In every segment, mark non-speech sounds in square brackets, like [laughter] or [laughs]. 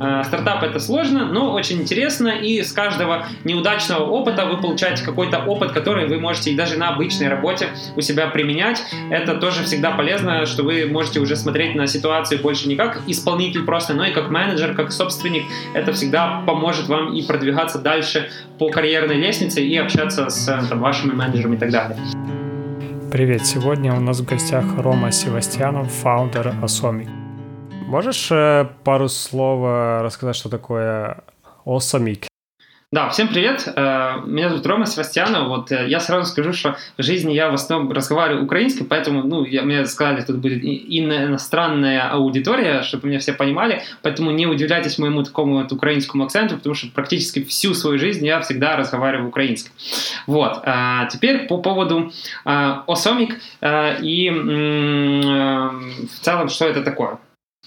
Э, стартап это сложно, но очень интересно, и с каждого неудачного опыта вы получаете какой-то опыт, который вы можете даже на обычной работе у себя применять. Это тоже всегда полезно, что вы можете уже смотреть на ситуацию больше не как исполнитель просто, но и как менеджер, как собственник. Это всегда поможет вам и продвигаться дальше по карьерной лестнице и общаться с там, вашими менеджерами и так далее. Привет, сегодня у нас в гостях Рома Севастьянов, фаундер Asomik. Можешь э, пару слов э, рассказать, что такое Osamic? Да, всем привет. Э, меня зовут Рома Севастьянов. Вот я сразу скажу, что в жизни я в основном разговариваю украинским, поэтому, ну, я, мне сказали, тут будет иностранная аудитория, чтобы меня все понимали, поэтому не удивляйтесь моему такому вот украинскому акценту, потому что практически всю свою жизнь я всегда разговариваю украинским. Вот. Теперь по поводу Осомик и в целом, что это такое.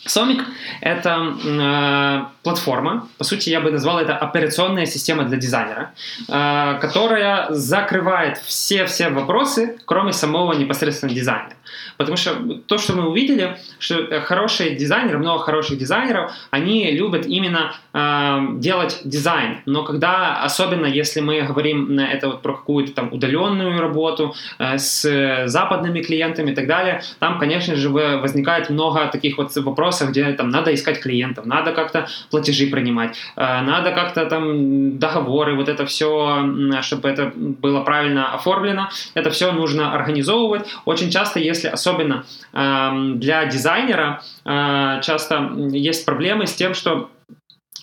Somik — это э, платформа, по сути, я бы назвал это операционная система для дизайнера, э, которая закрывает все-все вопросы, кроме самого непосредственно дизайна. Потому что то, что мы увидели, что хорошие дизайнеры, много хороших дизайнеров, они любят именно э, делать дизайн. Но когда, особенно если мы говорим на это вот про какую-то там удаленную работу э, с западными клиентами и так далее, там, конечно же, возникает много таких вот вопросов, где там надо искать клиентов, надо как-то платежи принимать, э, надо как-то там договоры, вот это все, чтобы это было правильно оформлено, это все нужно организовывать. Очень часто, если особенно э, для дизайнера, э, часто есть проблемы с тем, что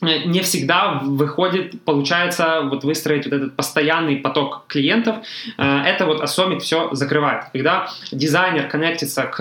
не всегда выходит, получается вот выстроить вот этот постоянный поток клиентов. Э, это вот Awesomic все закрывает. Когда дизайнер коннектится к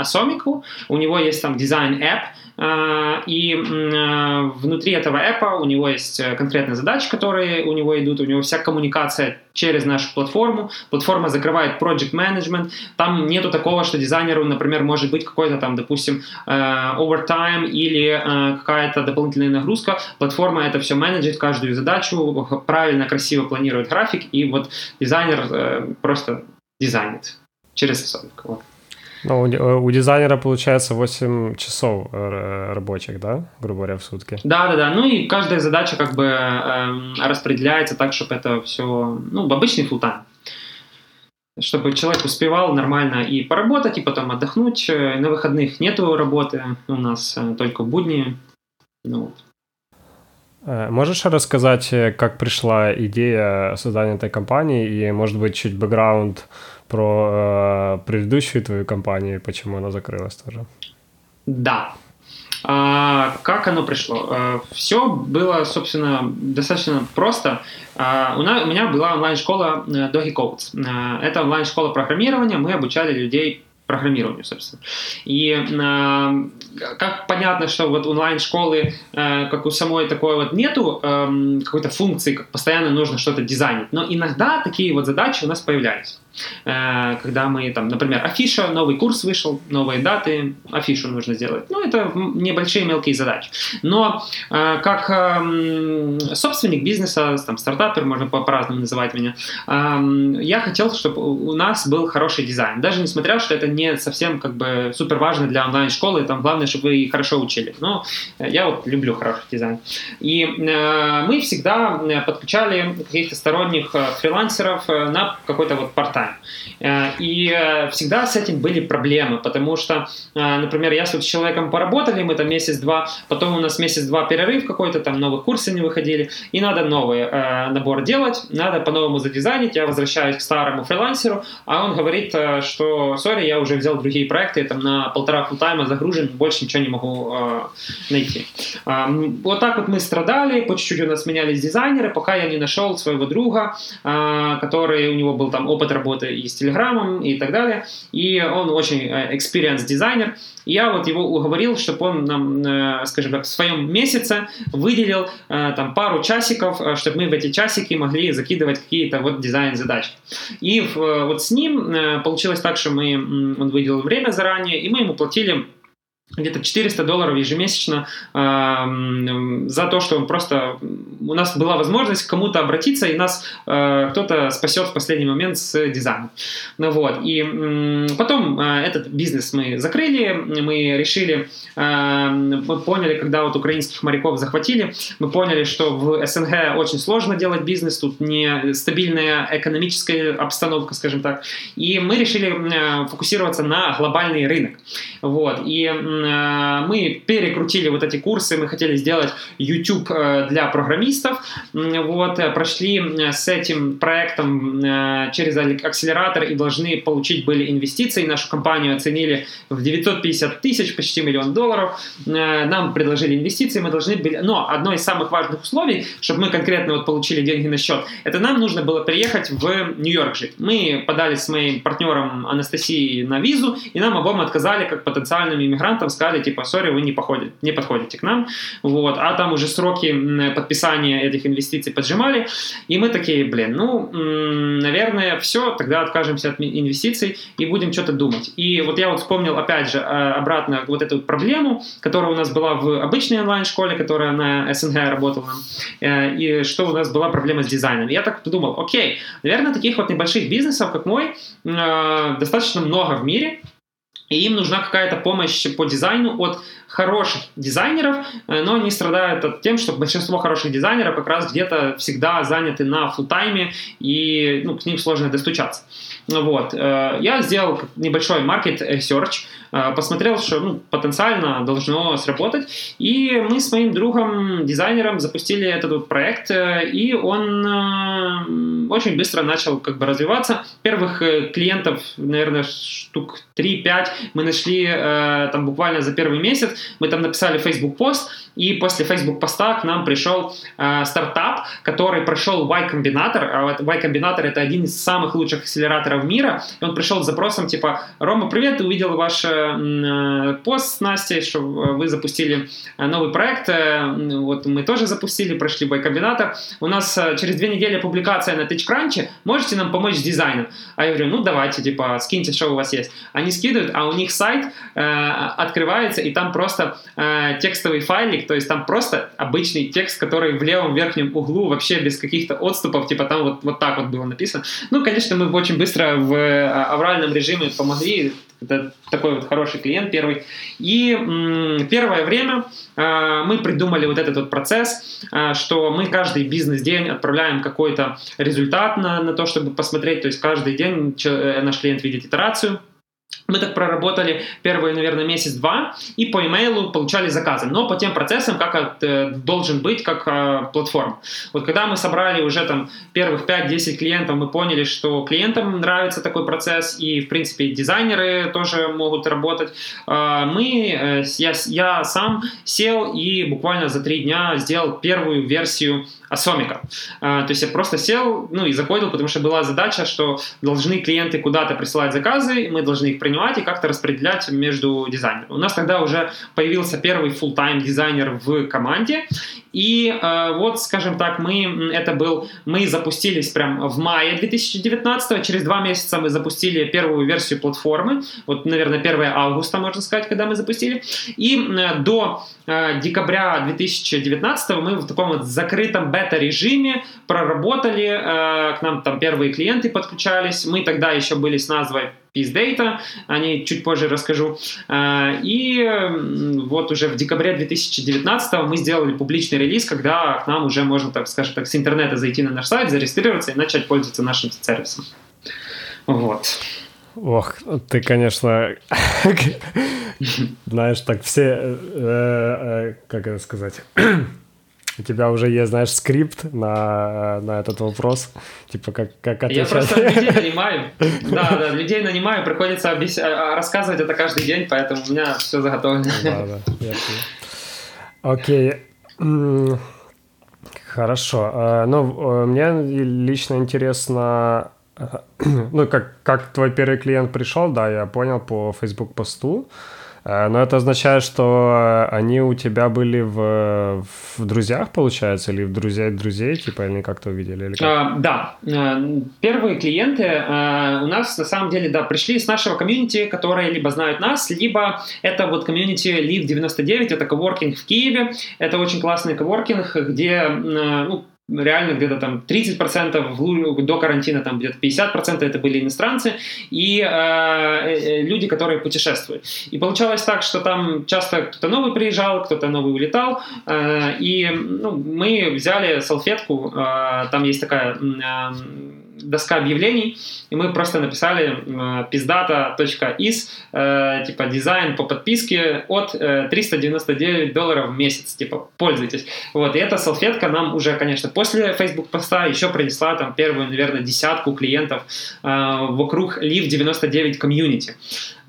Awesomic, у него есть там дизайн- app, а, и внутри этого app а у него есть э, конкретные задачи, которые у него идут, у него вся коммуникация через нашу платформу. Платформа закрывает project management. Там нету такого, что дизайнеру, например, может быть какой-то там, допустим, э, overtime или э, какая-то дополнительная нагрузка. Платформа это все менеджит, каждую задачу, правильно, красиво планирует график, и вот дизайнер просто дизайнит через особенно. Ну, у, э, у дизайнера получается 8 часов э, рабочих, да, грубо говоря, в сутки? Да, да, да. Ну и каждая задача как бы э, распределяется так, чтобы это все, ну, в обычный time чтобы человек успевал нормально и поработать, и потом отдохнуть. На выходных нету работы у нас, только будни. Ну. Можешь рассказать, как пришла идея создания этой компании и, может быть, чуть бэкграунд про э, предыдущую твою компанию, почему она закрылась тоже. Да. А, как оно пришло? А, все было, собственно, достаточно просто. А, у, нас, у меня была онлайн-школа э, Doggy Codes. А, это онлайн-школа программирования. Мы обучали людей программированию, собственно. И э, как понятно, что вот онлайн-школы, э, как у самой такой вот нету э, какой-то функции, как постоянно нужно что-то дизайнить, но иногда такие вот задачи у нас появлялись. Э, когда мы там, например, афиша, новый курс вышел, новые даты, афишу нужно сделать. Ну, это небольшие мелкие задачи. Но э, как эм, собственник бизнеса, там, стартапер, можно по-разному называть меня, эм, я хотел, чтобы у нас был хороший дизайн. Даже несмотря, что это не совсем как бы супер важно для онлайн-школы, там главное, чтобы вы хорошо учили. Но я вот люблю хороший дизайн. И э, мы всегда подключали каких-то сторонних фрилансеров на какой-то вот портал time. Э, и э, всегда с этим были проблемы, потому что, э, например, если с человеком поработали, мы там месяц-два, потом у нас месяц-два перерыв какой-то, там новые курсы не выходили, и надо новый набор делать, надо по-новому задизайнить, я возвращаюсь к старому фрилансеру, а он говорит, что, сори, я уже взял другие проекты, там на полтора фултайма загружен, больше ничего не могу найти. Вот так вот мы страдали, по чуть-чуть у нас менялись дизайнеры, пока я не нашел своего друга, который, у него был там опыт работы работы и с Телеграмом и так далее. И он очень э, experienced дизайнер. И я вот его уговорил, чтобы он нам, э, скажем так, в своем месяце выделил э, там пару часиков, чтобы мы в эти часики могли закидывать какие-то вот дизайн-задачи. И вот с ним получилось так, что мы, он выделил время заранее, и мы ему платили где-то 400 долларов ежемесячно э, за то, что просто у нас была возможность к кому-то обратиться, и нас э, кто-то спасет в последний момент с дизайном. Ну вот, и э, потом э, этот бизнес мы закрыли, мы решили, э, мы поняли, когда вот украинских моряков захватили, мы поняли, что в СНГ очень сложно делать бизнес, тут не стабильная экономическая обстановка, скажем так, и мы решили э, фокусироваться на глобальный рынок. Вот, и Э, мы перекрутили вот эти курсы, мы хотели сделать YouTube э, для программистов, вот, э, прошли с этим проектом через акселератор и должны получить были инвестиции, нашу компанию оценили в 950 тысяч, почти миллион долларов, нам предложили инвестиции, мы должны были, но одно из самых важных условий, чтобы мы конкретно вот получили деньги на счет, это нам нужно было приехать в Нью-Йорк жить. Мы подали с моим партнером Анастасией на визу, и нам обоим отказали как потенциальным иммигрантам, сказали, типа, сори, вы не, походите, не подходите к нам, вот, а там уже сроки подписания этих инвестиций поджимали, и мы такие, блин, ну, наверное, все, тогда откажемся от инвестиций и будем что-то думать. И вот я вот вспомнил, опять же, а, обратно вот эту проблему, которая у нас была в обычной онлайн-школе, которая на СНГ работала, э, и что у нас была проблема с дизайном. Я так подумал, окей, наверное, таких вот небольших бизнесов, как мой, э, достаточно много в мире, и им нужна какая-то помощь по дизайну от хороших дизайнеров, э, но они страдают от тем, что большинство хороших дизайнеров как раз где-то всегда заняты на фултайме, и ну, к ним сложно достучаться. Вот. Э, я сделал небольшой market research, э, посмотрел, что ну, потенциально должно сработать, и мы с моим другом, дизайнером, запустили этот вот проект, и он очень быстро начал как бы развиваться. Первых клиентов, наверное, штук 3-5 мы нашли там буквально за первый месяц, мы там написали Facebook пост, и после Facebook поста к нам пришел э, стартап, который прошел Y-комбинатор. А Y-комбинатор это один из самых лучших акселераторов мира. И он пришел с запросом типа, Рома, привет, увидел ваш э, пост с Настей, что вы запустили э, новый проект. Э, вот мы тоже запустили, прошли Y-комбинатор. У нас э, через две недели публикация на TechCrunch. Можете нам помочь с дизайном? А я говорю, ну давайте, типа, скиньте, что у вас есть. Они скидывают, а у них сайт э, открывается, и там просто э, текстовый файлик, то есть там просто обычный текст, который в левом верхнем углу вообще без каких-то отступов, типа там вот, вот так вот было написано. Ну, конечно, мы очень быстро в э, авральном режиме помогли, это такой вот хороший клиент первый. И м, первое время э, мы придумали вот этот вот процесс, э, что мы каждый бизнес-день отправляем какой-то результат на, на то, чтобы посмотреть. То есть каждый день э, наш клиент видит итерацию, мы так проработали первые, наверное, месяц-два и по имейлу получали заказы, но по тем процессам, как это должен быть, как э, платформа. Вот когда мы собрали уже там первых 5-10 клиентов, мы поняли, что клиентам нравится такой процесс, и, в принципе, дизайнеры тоже могут работать. Э, мы, э, я, я сам сел и буквально за три дня сделал первую версию Асомика. Э, то есть я просто сел, ну и закодил, потому что была задача, что должны клиенты куда-то присылать заказы, мы должны их принимать и как-то распределять между дизайнерами. У нас тогда уже появился первый full-time дизайнер в команде, и э, вот, скажем так, мы это был, мы запустились прям в мае 2019, через два месяца мы запустили первую версию платформы, вот, наверное, 1 августа, можно сказать, когда мы запустили, и до э, декабря 2019 мы в таком вот закрытом бета-режиме проработали, э, к нам там первые клиенты подключались, мы тогда еще были с назвой Peace Data, о ней чуть позже расскажу. А, и вот уже в декабре 2019 мы сделали публичный релиз, когда к нам уже можно, так скажем так, с интернета зайти на наш сайт, зарегистрироваться и начать пользоваться нашим сервисом. Вот. Ох, ты, конечно, [laughs] [laughs] знаешь, так все, э, э, как это сказать, у тебя уже есть, знаешь, скрипт на, на этот вопрос, типа как, как отвечать. Я просто [laughs] людей нанимаю, да, да, людей нанимаю, приходится объяс... А, рассказывать это каждый день, поэтому у меня все заготовлено. Да, да. Окей. Хорошо. А, ну, мне лично интересно, [clears throat] ну, как, как твой первый клиент пришел, да, я понял по Facebook посту, Э, но это означает, что они у тебя были в, в друзьях, получается, или в друзей друзей, типа, или как-то увидели? Или как? а, да, э, первые клиенты у нас на самом деле, да, пришли с нашего комьюнити, которые либо знают нас, либо это вот комьюнити Live 99, это коворкинг в Киеве, это очень классный коворкинг, где ну, реально где-то там 30% до карантина, там где-то 50% это были иностранцы и э, э, люди, которые путешествуют. И получалось так, что там часто кто-то новый приезжал, кто-то новый улетал, э, и ну, мы взяли салфетку, э, там есть такая э, доска объявлений, и мы просто написали э, пиздата.is, э, типа дизайн по подписке от э, 399 долларов в месяц, типа пользуйтесь. Вот, и эта салфетка нам уже, конечно, после Facebook поста еще принесла там первую, наверное, десятку клиентов э, вокруг Live 99 комьюнити.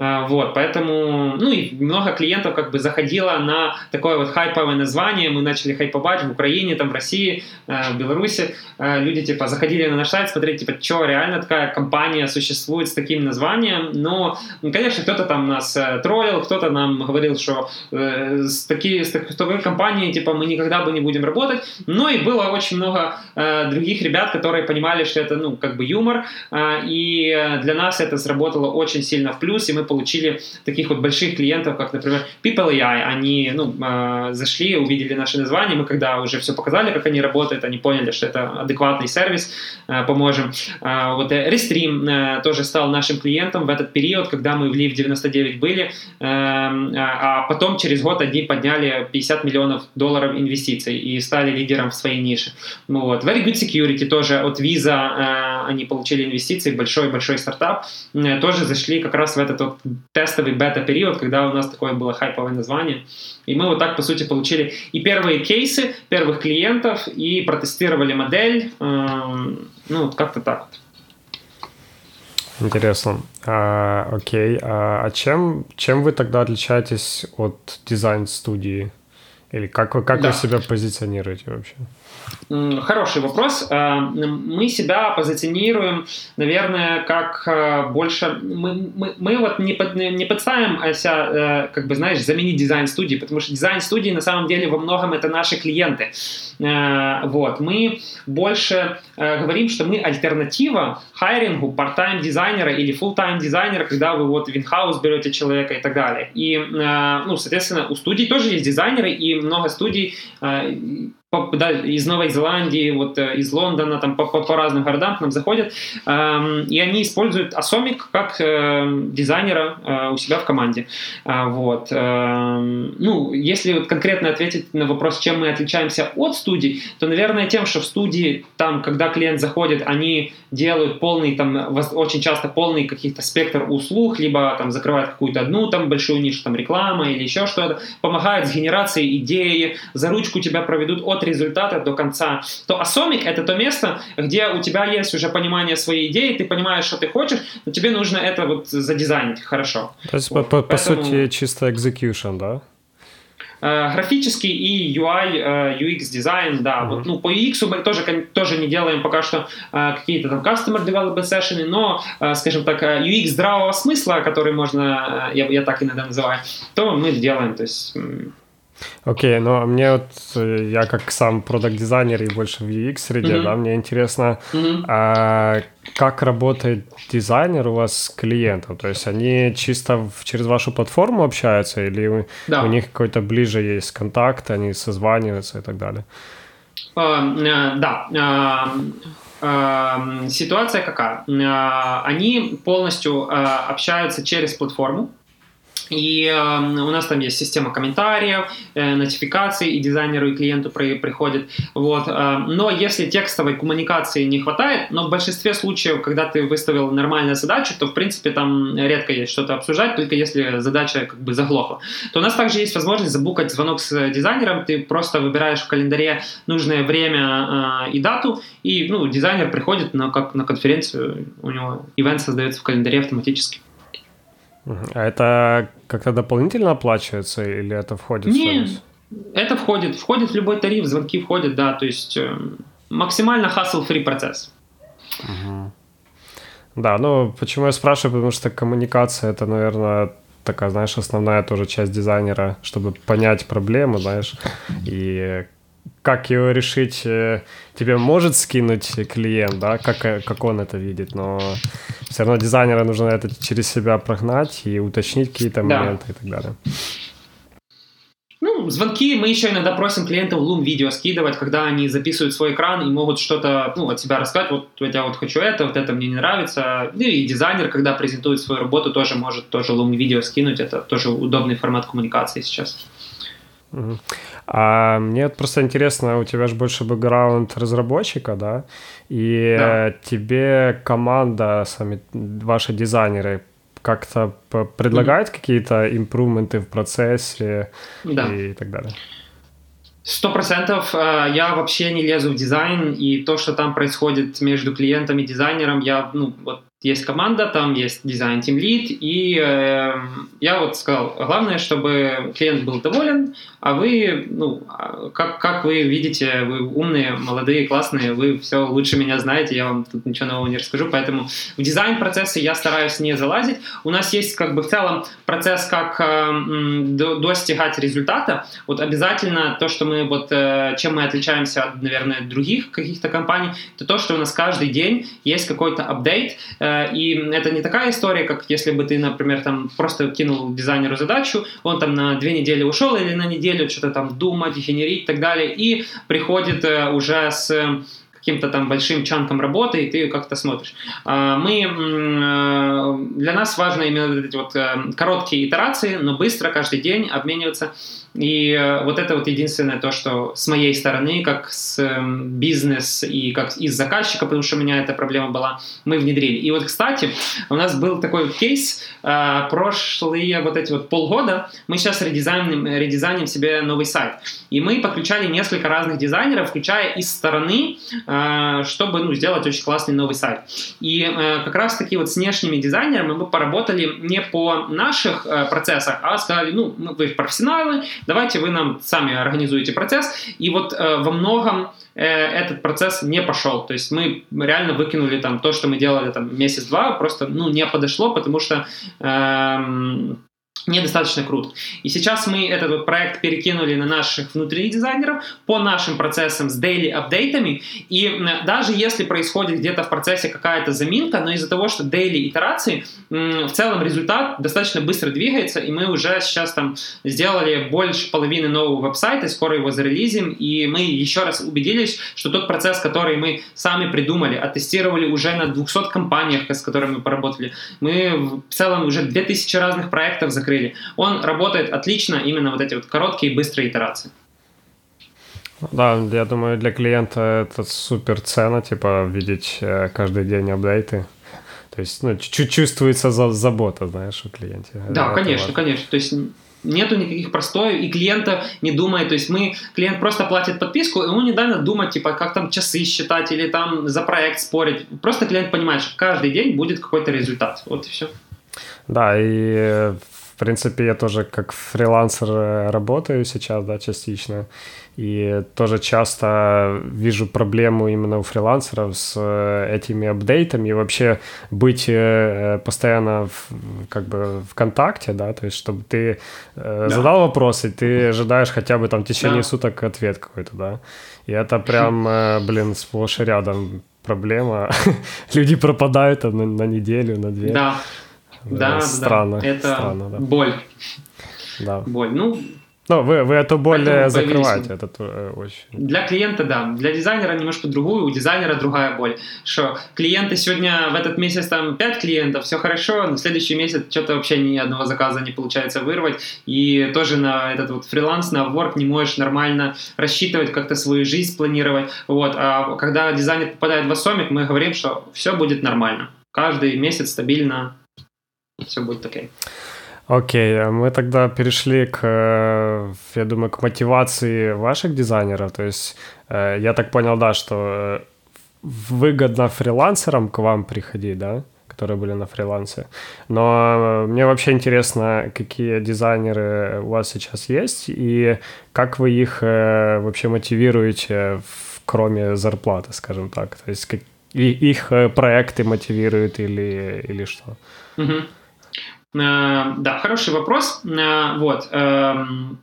Э, вот, поэтому, ну и много клиентов как бы заходило на такое вот хайповое название, мы начали хайповать в Украине, там в России, э, в Беларуси, э, люди типа заходили на наш сайт, смотреть, типа, что, реально такая компания существует с таким названием, но, ну, конечно, кто-то там нас троллил, кто-то нам говорил, что э, с, таки, с такой компанией, типа, мы никогда бы не будем работать, но и было очень много э, других ребят, которые понимали, что это, ну, как бы юмор, э, и для нас это сработало очень сильно в плюс, и мы получили таких вот больших клиентов, как, например, People AI. Они ну, э, зашли, увидели наше название, мы когда уже все показали, как они работают, они поняли, что это адекватный сервис, э, поможем. Э, вот Restream тоже стал нашим клиентом в этот период, когда мы в Live 99 были, а потом через год они подняли 50 миллионов долларов инвестиций и стали лидером в своей нише. Ну вот. Very Good Security тоже от Visa они получили инвестиции, большой-большой стартап, тоже зашли как раз в этот вот тестовый бета-период, когда у нас такое было хайповое название. И мы вот так, по сути, получили и первые кейсы первых клиентов, и протестировали модель. Ну, вот как-то так вот. Интересно. А, окей. А, а чем, чем вы тогда отличаетесь от дизайн-студии? Или как, вы, как да. вы себя позиционируете вообще? Хороший вопрос. Э, мы себя позиционируем, наверное, как э, больше... Мы, мы, мы вот не, под, не подставим себя, э, как бы, знаешь, заменить дизайн-студии, потому что дизайн-студии на самом деле во многом это наши клиенты. Вот. Мы больше говорим, что мы альтернатива хайрингу part-time дизайнера или full-time дизайнера, когда вы вот в инхаус берете человека и так далее. И, ну, соответственно, у студий тоже есть дизайнеры, и много студий да, из Новой Зеландии, вот э, из Лондона, там по, по, по разным городам к нам заходят, э, и они используют Асомик как э, дизайнера э, у себя в команде. Э, вот. Э, ну, если вот конкретно ответить на вопрос, чем мы отличаемся от студий, то, наверное, тем, что в студии, там, когда клиент заходит, они делают полный, там, очень часто полный каких-то спектр услуг, либо там закрывают какую-то одну там большую нишу, там реклама или еще что-то, помогают с генерацией идеи, за ручку тебя проведут от результата до конца, то Асомик — это то место, где у тебя есть уже понимание своей идеи, ты понимаешь, что ты хочешь, но тебе нужно это вот задизайнить хорошо. То есть, вот. по, по, Поэтому... по сути, чисто execution, да? Э, графический и UI, э, UX дизайн, да. Mm-hmm. Вот, ну, по UX мы тоже, тоже не делаем пока что э, какие-то там customer development sessions, но, скажем так, UX здравого смысла, который можно, я, я так иногда называю, то мы делаем. То есть Окей, okay, ну мне вот, я как сам продакт-дизайнер и больше в UX среде, mm-hmm. да, мне интересно, mm-hmm. а, как работает дизайнер у вас с клиентом? То есть они чисто в, через вашу платформу общаются или да. у них какой-то ближе есть контакт, они созваниваются и так далее? Uh, uh, да. Uh, ситуация какая? Они полностью общаются через платформу, и э, у нас там есть система комментариев, э, нотификаций, и дизайнеру, и клиенту при, приходит. Вот. Э, но если текстовой коммуникации не хватает, но в большинстве случаев, когда ты выставил нормальную задачу, то в принципе там редко есть что-то обсуждать, только если задача как бы заглохла. То у нас также есть возможность забукать звонок с дизайнером, ты просто выбираешь в календаре нужное время э, и дату, и ну, дизайнер приходит на, как на конференцию, у него ивент создается в календаре автоматически. А это как-то дополнительно оплачивается или это входит в сервис? Это входит, входит в любой тариф, звонки входят, да, то есть э, максимально hassle-free процесс. Угу. Да, ну почему я спрашиваю, потому что коммуникация это, наверное, такая, знаешь, основная тоже часть дизайнера, чтобы понять проблему, знаешь, и как его решить, э, тебе может скинуть клиент, да, как, э, как он это видит, но все равно дизайнера нужно это через себя прогнать и уточнить какие-то да. моменты и так далее. Ну, звонки мы еще иногда просим клиентов Loom видео скидывать, когда они записывают свой экран и могут что-то ну, от себя рассказать. Вот я вот хочу это, вот это мне не нравится. Ну и дизайнер, когда презентует свою работу, тоже может тоже Loom видео скинуть. Это тоже удобный формат коммуникации сейчас. А мне просто интересно, у тебя же больше бэкграунд разработчика, да? И да. тебе команда, сами ваши дизайнеры как-то предлагает mm-hmm. какие-то импрувменты в процессе да. и так далее? Сто процентов. Э, я вообще не лезу в дизайн, и то, что там происходит между клиентом и дизайнером, я, ну, вот есть команда, там есть дизайн Team Lead, и э, я вот сказал, главное, чтобы клиент был доволен, а вы, ну, а как, как вы видите, вы умные, молодые, классные, вы все лучше меня знаете, я вам тут ничего нового не расскажу, поэтому в дизайн-процессы я стараюсь не залазить. У нас есть как бы в целом процесс, как э, достигать результата. Вот обязательно то, что мы вот, э, чем мы отличаемся от, наверное, других каких-то компаний, это то, что у нас каждый день есть какой-то апдейт, э, и это не такая история, как если бы ты, например, там просто кинул дизайнеру задачу, он там на две недели ушел или на неделю что-то там думать, генерить и так далее, и приходит э, уже с каким-то там большим чанком работы, и ты как-то смотришь. А, мы, э, для нас важно именно эти вот э, короткие итерации, но быстро, каждый день обмениваться и э, вот это вот единственное то, что с моей стороны, как с эм, бизнес и как из заказчика, потому что у меня эта проблема была, мы внедрили. И вот, кстати, у нас был такой кейс, э, прошлые вот эти вот полгода мы сейчас редизайним, редизайним себе новый сайт. И мы подключали несколько разных дизайнеров, включая из стороны, э, чтобы ну, сделать очень классный новый сайт. И как раз таки вот с внешними дизайнерами мы поработали не по наших процессах, а сказали, ну, вы профессионалы, давайте вы нам сами организуете процесс. И вот э, во многом э, этот процесс не пошел. То есть мы реально выкинули там то, что мы делали там месяц-два, просто ну, не подошло, потому что э, недостаточно круто. И сейчас мы этот вот проект перекинули на наших внутренних дизайнеров по нашим процессам с daily апдейтами. И даже если происходит где-то в процессе какая-то заминка, но из-за того, что daily итерации, в целом результат достаточно быстро двигается, и мы уже сейчас там сделали больше половины нового веб-сайта, скоро его зарелизим, и мы еще раз убедились, что тот процесс, который мы сами придумали, оттестировали уже на 200 компаниях, с которыми мы поработали, мы в целом уже 2000 разных проектов закрыли. Он работает отлично, именно вот эти вот короткие быстрые итерации. Да, я думаю, для клиента это супер ценно, типа, видеть э, каждый день апдейты. То есть, ну, чуть-чуть чувствуется за забота, знаешь, у клиента. Да, это конечно, важно. конечно. То есть нету никаких простоев, и клиента не думает, то есть мы, клиент просто платит подписку, и ему не надо думать, типа, как там часы считать или там за проект спорить. Просто клиент понимает, что каждый день будет какой-то результат. Вот и все. Да, и принципе, я тоже как фрилансер э, работаю сейчас, да, частично. И тоже часто вижу проблему именно у фрилансеров с э, этими апдейтами и вообще быть э, постоянно в, как бы в контакте, да, то есть чтобы ты да. задал вопрос, и ты ожидаешь хотя бы там в течение да. суток ответ какой-то, да. И это прям, блин, сплошь и рядом проблема. [laughs] Люди пропадают на, на неделю, на две. Да, да, странно. Да, это странно, да. боль. Да. Боль. Ну, ну, вы, вы эту боль Поэтому закрываете, это э, очень... Для клиента, да. Для дизайнера немножко другую, у дизайнера другая боль. Что клиенты сегодня в этот месяц там 5 клиентов, все хорошо, но в следующий месяц что-то вообще ни одного заказа не получается вырвать, и тоже на этот вот фриланс, на work не можешь нормально рассчитывать, как-то свою жизнь планировать. Вот. А когда дизайнер попадает в Асомик, мы говорим, что все будет нормально. Каждый месяц стабильно все будет окей. Окей, okay, мы тогда перешли к, э, я думаю, к мотивации ваших дизайнеров. То есть э, я так понял, да, что э, выгодно фрилансерам к вам приходить, да, которые были на фрилансе. Но мне вообще интересно, какие дизайнеры у вас сейчас есть и как вы их вообще мотивируете, кроме зарплаты, скажем так. То есть как, их проекты мотивируют или, или что? Угу. Да, хороший вопрос. Вот. Эм,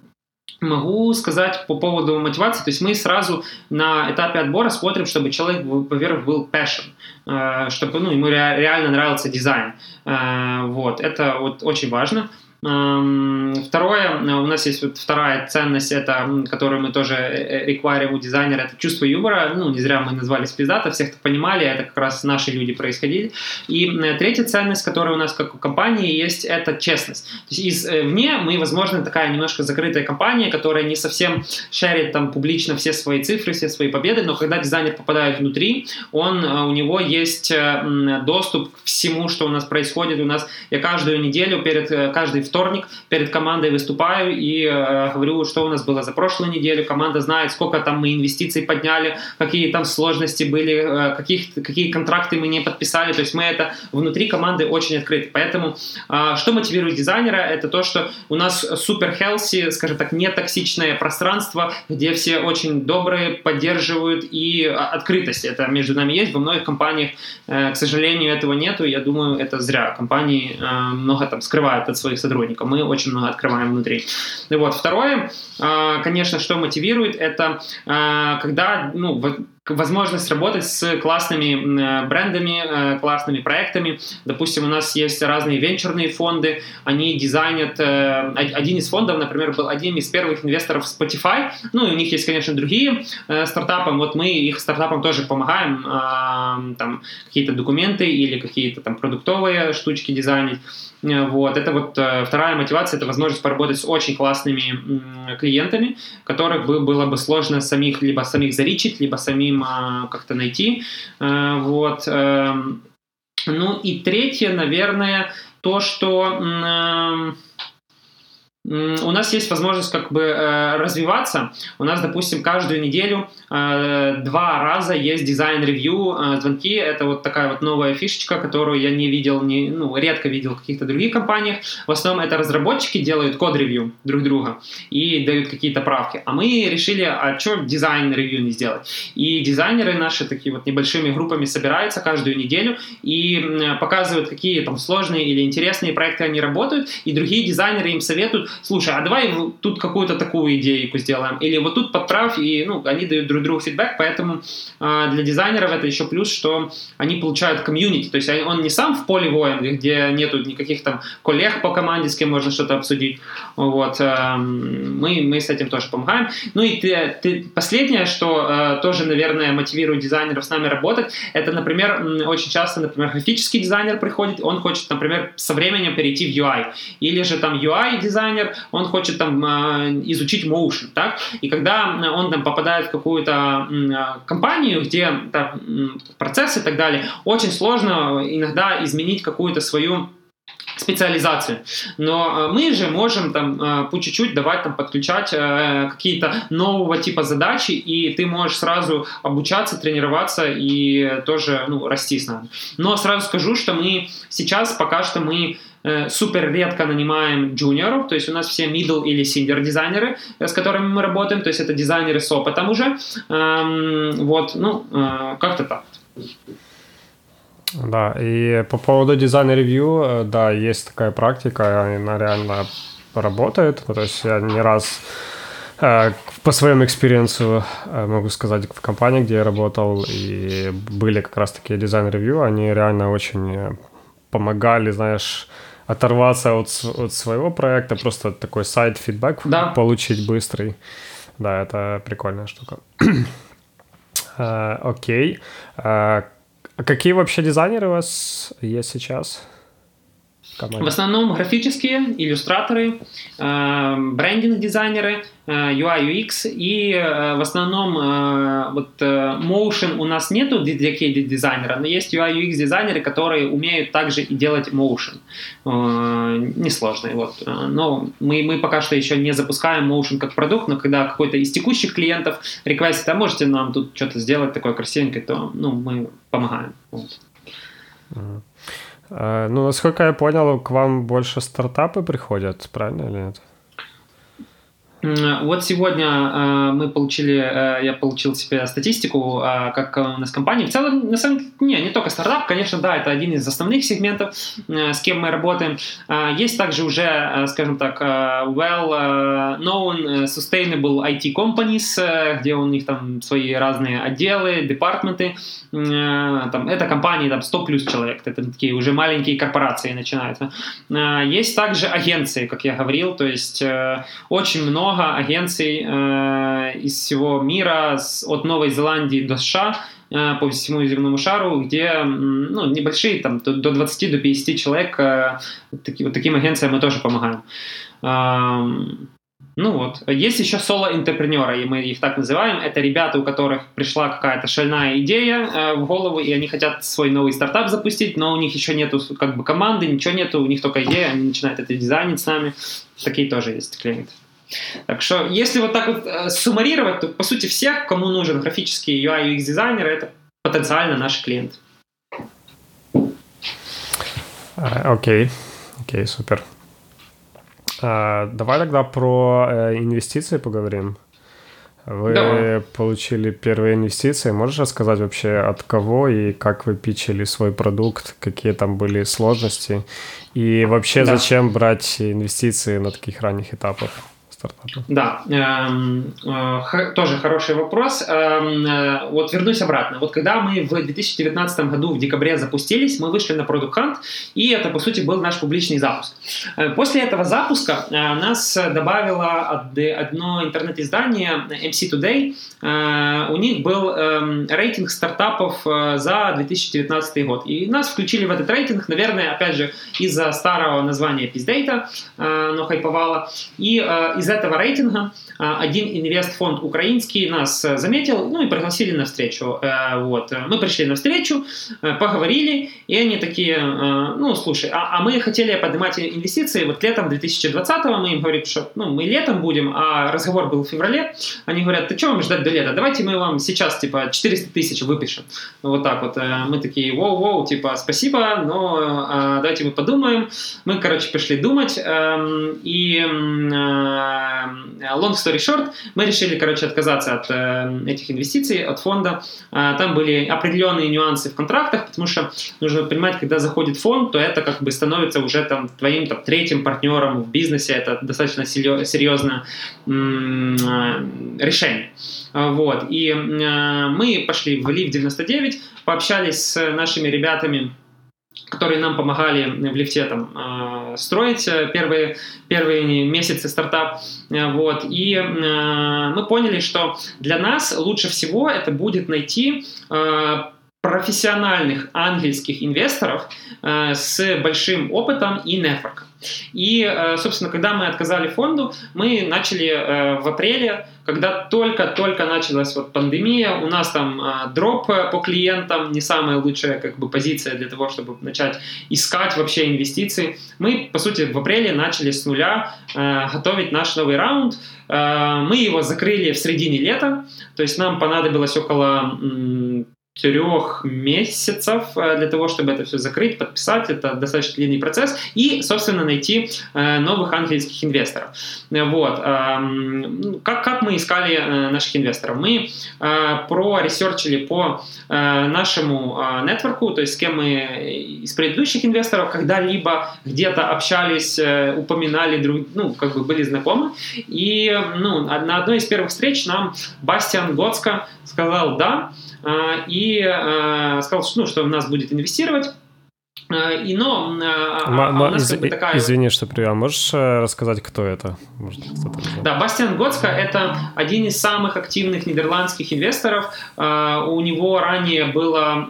могу сказать по поводу мотивации. То есть мы сразу на этапе отбора смотрим, чтобы человек, во-первых, был passion, чтобы ну, ему реально нравился дизайн. Вот. Это вот очень важно. Второе, у нас есть вот вторая ценность, это, которую мы тоже э, э, рекварим у дизайнера, это чувство юмора. Ну, не зря мы назвали спиздата, всех кто понимали, это как раз наши люди происходили. И третья ценность, которая у нас как у компании есть, это честность. То есть извне э, мы, возможно, такая немножко закрытая компания, которая не совсем шарит там публично все свои цифры, все свои победы, но когда дизайнер попадает внутри, он, у него есть доступ к всему, что у нас происходит. У нас я каждую неделю перед каждой вторник перед командой выступаю и э, говорю, что у нас было за прошлую неделю. Команда знает, сколько там мы инвестиций подняли, какие там сложности были, э, каких, какие контракты мы не подписали. То есть мы это внутри команды очень открыты. Поэтому э, что мотивирует дизайнера, это то, что у нас супер healthy, скажем так, не токсичное пространство, где все очень добрые, поддерживают и а, открытость. Это между нами есть. Во многих компаниях, э, к сожалению, этого нету. Я думаю, это зря. Компании э, много там скрывают от своих сотрудников сотрудников. Мы очень много открываем внутри. И вот. Второе, а, конечно, что мотивирует, это а, когда ну, возможность работать с классными э, брендами, э, классными проектами. Допустим, у нас есть разные венчурные фонды, они дизайнят... Э, один из фондов, например, был одним из первых инвесторов Spotify. Ну, и у них есть, конечно, другие стартапы. Вот мы их стартапам тоже помогаем там какие-то документы или какие-то там продуктовые штучки дизайнить. Вот, это вот вторая мотивация, это возможность поработать с очень классными клиентами, которых бы было бы сложно самих, либо самих заричить, либо самим им как-то найти. Э, вот. Эм, ну и третье, наверное, то, что у нас есть возможность как бы э, развиваться. У нас, допустим, каждую неделю э, два раза есть дизайн-ревью, э, звонки. Это вот такая вот новая фишечка, которую я не видел, не, ну, редко видел в каких-то других компаниях. В основном это разработчики делают код-ревью друг друга и дают какие-то правки. А мы решили, а что дизайн-ревью не сделать? И дизайнеры наши такие вот небольшими группами собираются каждую неделю и показывают, какие там сложные или интересные проекты они работают, и другие дизайнеры им советуют, слушай, а давай тут какую-то такую идейку сделаем, или вот тут подправь, и ну, они дают друг другу фидбэк, поэтому э, для дизайнеров это еще плюс, что они получают комьюнити, то есть он не сам в поле воин, где нету никаких там коллег по команде, с кем можно что-то обсудить, вот, э, мы, мы с этим тоже помогаем. Ну и ты, ты, последнее, что э, тоже, наверное, мотивирует дизайнеров с нами работать, это, например, очень часто, например, графический дизайнер приходит, он хочет, например, со временем перейти в UI, или же там UI-дизайнер, он хочет там а, изучить motion, так? И когда он там попадает в какую-то а, компанию, где там, процессы и так далее, очень сложно иногда изменить какую-то свою специализацию. Но а, мы же можем там по чуть-чуть давать там подключать какие-то нового типа задачи, и ты можешь сразу обучаться, тренироваться и тоже ну, расти с нами. Но сразу скажу, что мы сейчас пока что мы Э, супер редко нанимаем джуниоров, то есть у нас все middle или senior дизайнеры, э, с которыми мы работаем, то есть это дизайнеры с опытом уже. Эм, вот, ну, э, как-то так. Да, и по поводу дизайн-ревью, да, есть такая практика, она реально работает, то есть я не раз по своему experience у могу сказать, в компании, где я работал, и были как раз такие дизайн-ревью, они реально очень помогали, знаешь, оторваться от, от своего проекта, просто такой сайт-фидбэк да. получить быстрый. Да, это прикольная штука. [clears throat] окей. Uh, какие вообще дизайнеры у вас есть сейчас? Команде? В основном графические, иллюстраторы, э, брендинг-дизайнеры, э, UI, UX и э, в основном вот motion у нас нету dedicated дизайнера, но есть UI, UX дизайнеры, которые умеют также и делать motion. Несложно. Вот. Но мы, мы пока что еще не запускаем motion как продукт, но когда какой-то из текущих клиентов реквестит, а можете нам тут что-то сделать такое красивенькое, то ну, мы помогаем. Вот. Э, ну, насколько я понял, к вам больше стартапы приходят, правильно или нет? Вот сегодня э, мы получили, э, я получил себе статистику, э, как у нас компания. В целом, на самом деле, не, не только стартап, конечно, да, это один из основных сегментов, э, с кем мы работаем. Э, есть также уже, э, скажем так, э, well-known sustainable IT companies, э, где у них там свои разные отделы, департменты. Э, там, это компании там 100 плюс человек, это такие уже маленькие корпорации начинаются. Э, есть также агенции, как я говорил, то есть э, очень много много агенций э, из всего мира, с, от Новой Зеландии до США, э, по всему земному шару, где ну, небольшие, там, до, до 20 до 50 человек, э, таки, вот таким агенциям мы тоже помогаем. Э, ну вот. Есть еще соло-интерпренеры, и мы их так называем. Это ребята, у которых пришла какая-то шальная идея э, в голову, и они хотят свой новый стартап запустить, но у них еще нету как бы команды, ничего нету, у них только идея, они начинают это дизайнить с нами. Такие тоже есть клиенты. Так что, если вот так вот э, суммарировать, то, по сути, всех, кому нужен графический UI UX дизайнер, это потенциально наш клиент. Окей, окей, супер. А, давай тогда про э, инвестиции поговорим. Вы Давай. получили первые инвестиции. Можешь рассказать вообще от кого и как вы пичили свой продукт, какие там были сложности и вообще да. зачем брать инвестиции на таких ранних этапах? Стартапа? Да, эм, э, тоже хороший вопрос. Эм, э, вот вернусь обратно. Вот когда мы в 2019 году в декабре запустились, мы вышли на Product Hunt, и это, по сути, был наш публичный запуск. Э, после этого запуска нас добавило одно интернет-издание MC Today. У них был э, рейтинг стартапов за 2019 год. И нас включили в этот рейтинг, наверное, опять же, из-за старого названия PizData, э, но хайповало, и из из этого рейтинга один инвестфонд украинский нас э, заметил, ну и пригласили на встречу. Э, вот. Мы пришли на встречу, э, поговорили, и они такие, ну, слушай, а, а мы хотели поднимать инвестиции вот летом 2020-го, мы им говорим, что ну, мы летом будем, а разговор был в феврале. Они говорят, ты что вам ждать до лета? Давайте мы вам сейчас, типа, 400 тысяч выпишем. Вот так вот. Мы такие, воу-воу, типа, спасибо, но давайте мы подумаем. Мы, короче, пришли думать, эм, и long story short, мы решили, короче, отказаться от э, этих инвестиций, от фонда. Э, там были определенные нюансы в контрактах, потому что нужно понимать, когда заходит фонд, то это как бы становится уже там твоим там, третьим партнером в бизнесе. Это достаточно серьезное э, решение. Вот. И э, мы пошли в Лив 99, пообщались с нашими ребятами, которые нам помогали в лифте там, э, строить э, первые, первые месяцы стартап. Э, вот. И мы поняли, что для нас лучше всего это будет найти профессиональных ангельских инвесторов с большим опытом и нетворком. И, э, собственно, когда мы отказали фонду, мы начали э, в апреле, когда только-только началась вот пандемия, у нас там э, дроп по клиентам, не самая лучшая как бы позиция для того, чтобы начать искать вообще инвестиции. Мы, по сути, в апреле начали с нуля готовить наш новый раунд. Мы его закрыли в середине лета, то есть нам понадобилось около трех месяцев э, для того, чтобы это все закрыть, подписать. Это достаточно длинный процесс. И, собственно, найти э, новых английских инвесторов. Вот. Эм, как, как мы искали э, наших инвесторов? Мы проресерчили по нашему нетворку, то есть с кем мы из предыдущих инвесторов когда-либо где-то общались, упоминали, друг, ну, как бы были знакомы. И ну, на одной из первых встреч нам Бастиан Гоцко сказал «да», а, и а, сказал, что, ну, что в нас будет инвестировать. А, и но м- а из- как бы такая... Извини, что привел. Можешь э, рассказать, кто это? Может, да, Бастиан Готска – это один из самых активных нидерландских инвесторов. У него ранее была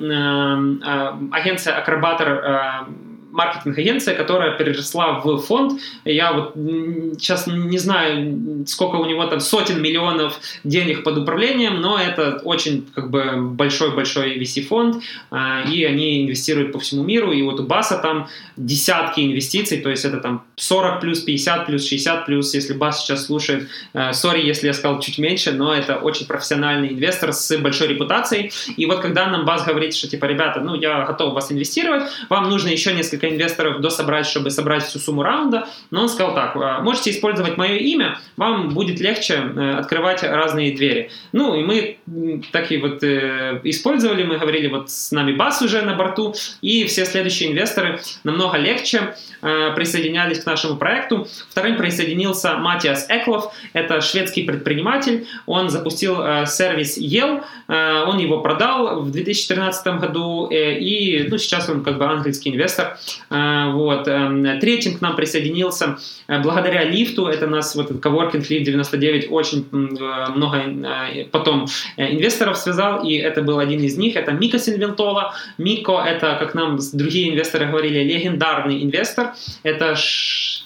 агенция «Акробатор» маркетинг-агенция, которая переросла в фонд. Я вот сейчас не знаю, сколько у него там сотен миллионов денег под управлением, но это очень как бы большой-большой VC-фонд, а, и они инвестируют по всему миру, и вот у Баса там десятки инвестиций, то есть это там 40 плюс, 50 плюс, 60 плюс, если Бас сейчас слушает, сори, если я сказал чуть меньше, но это очень профессиональный инвестор с большой репутацией, и вот когда нам Бас говорит, что типа, ребята, ну я готов вас инвестировать, вам нужно еще несколько несколько инвесторов дособрать, чтобы собрать всю сумму раунда, но он сказал так, «А, можете использовать мое имя, вам будет легче э, открывать разные двери. Ну, и мы так и вот э, использовали, мы говорили, вот с нами бас уже на борту, и все следующие инвесторы намного легче э, присоединялись к нашему проекту. Вторым присоединился Матиас Эклов, это шведский предприниматель, он запустил сервис Yell, он его продал в 2013 году, и ну, сейчас он как бы английский инвестор. Вот. Эм, третьим к нам присоединился благодаря лифту, это нас вот этот Coworking Lift 99 очень много потом Э, инвесторов связал, и это был один из них, это Мика Сильвентола. Мико — это, как нам другие инвесторы говорили, легендарный инвестор. Это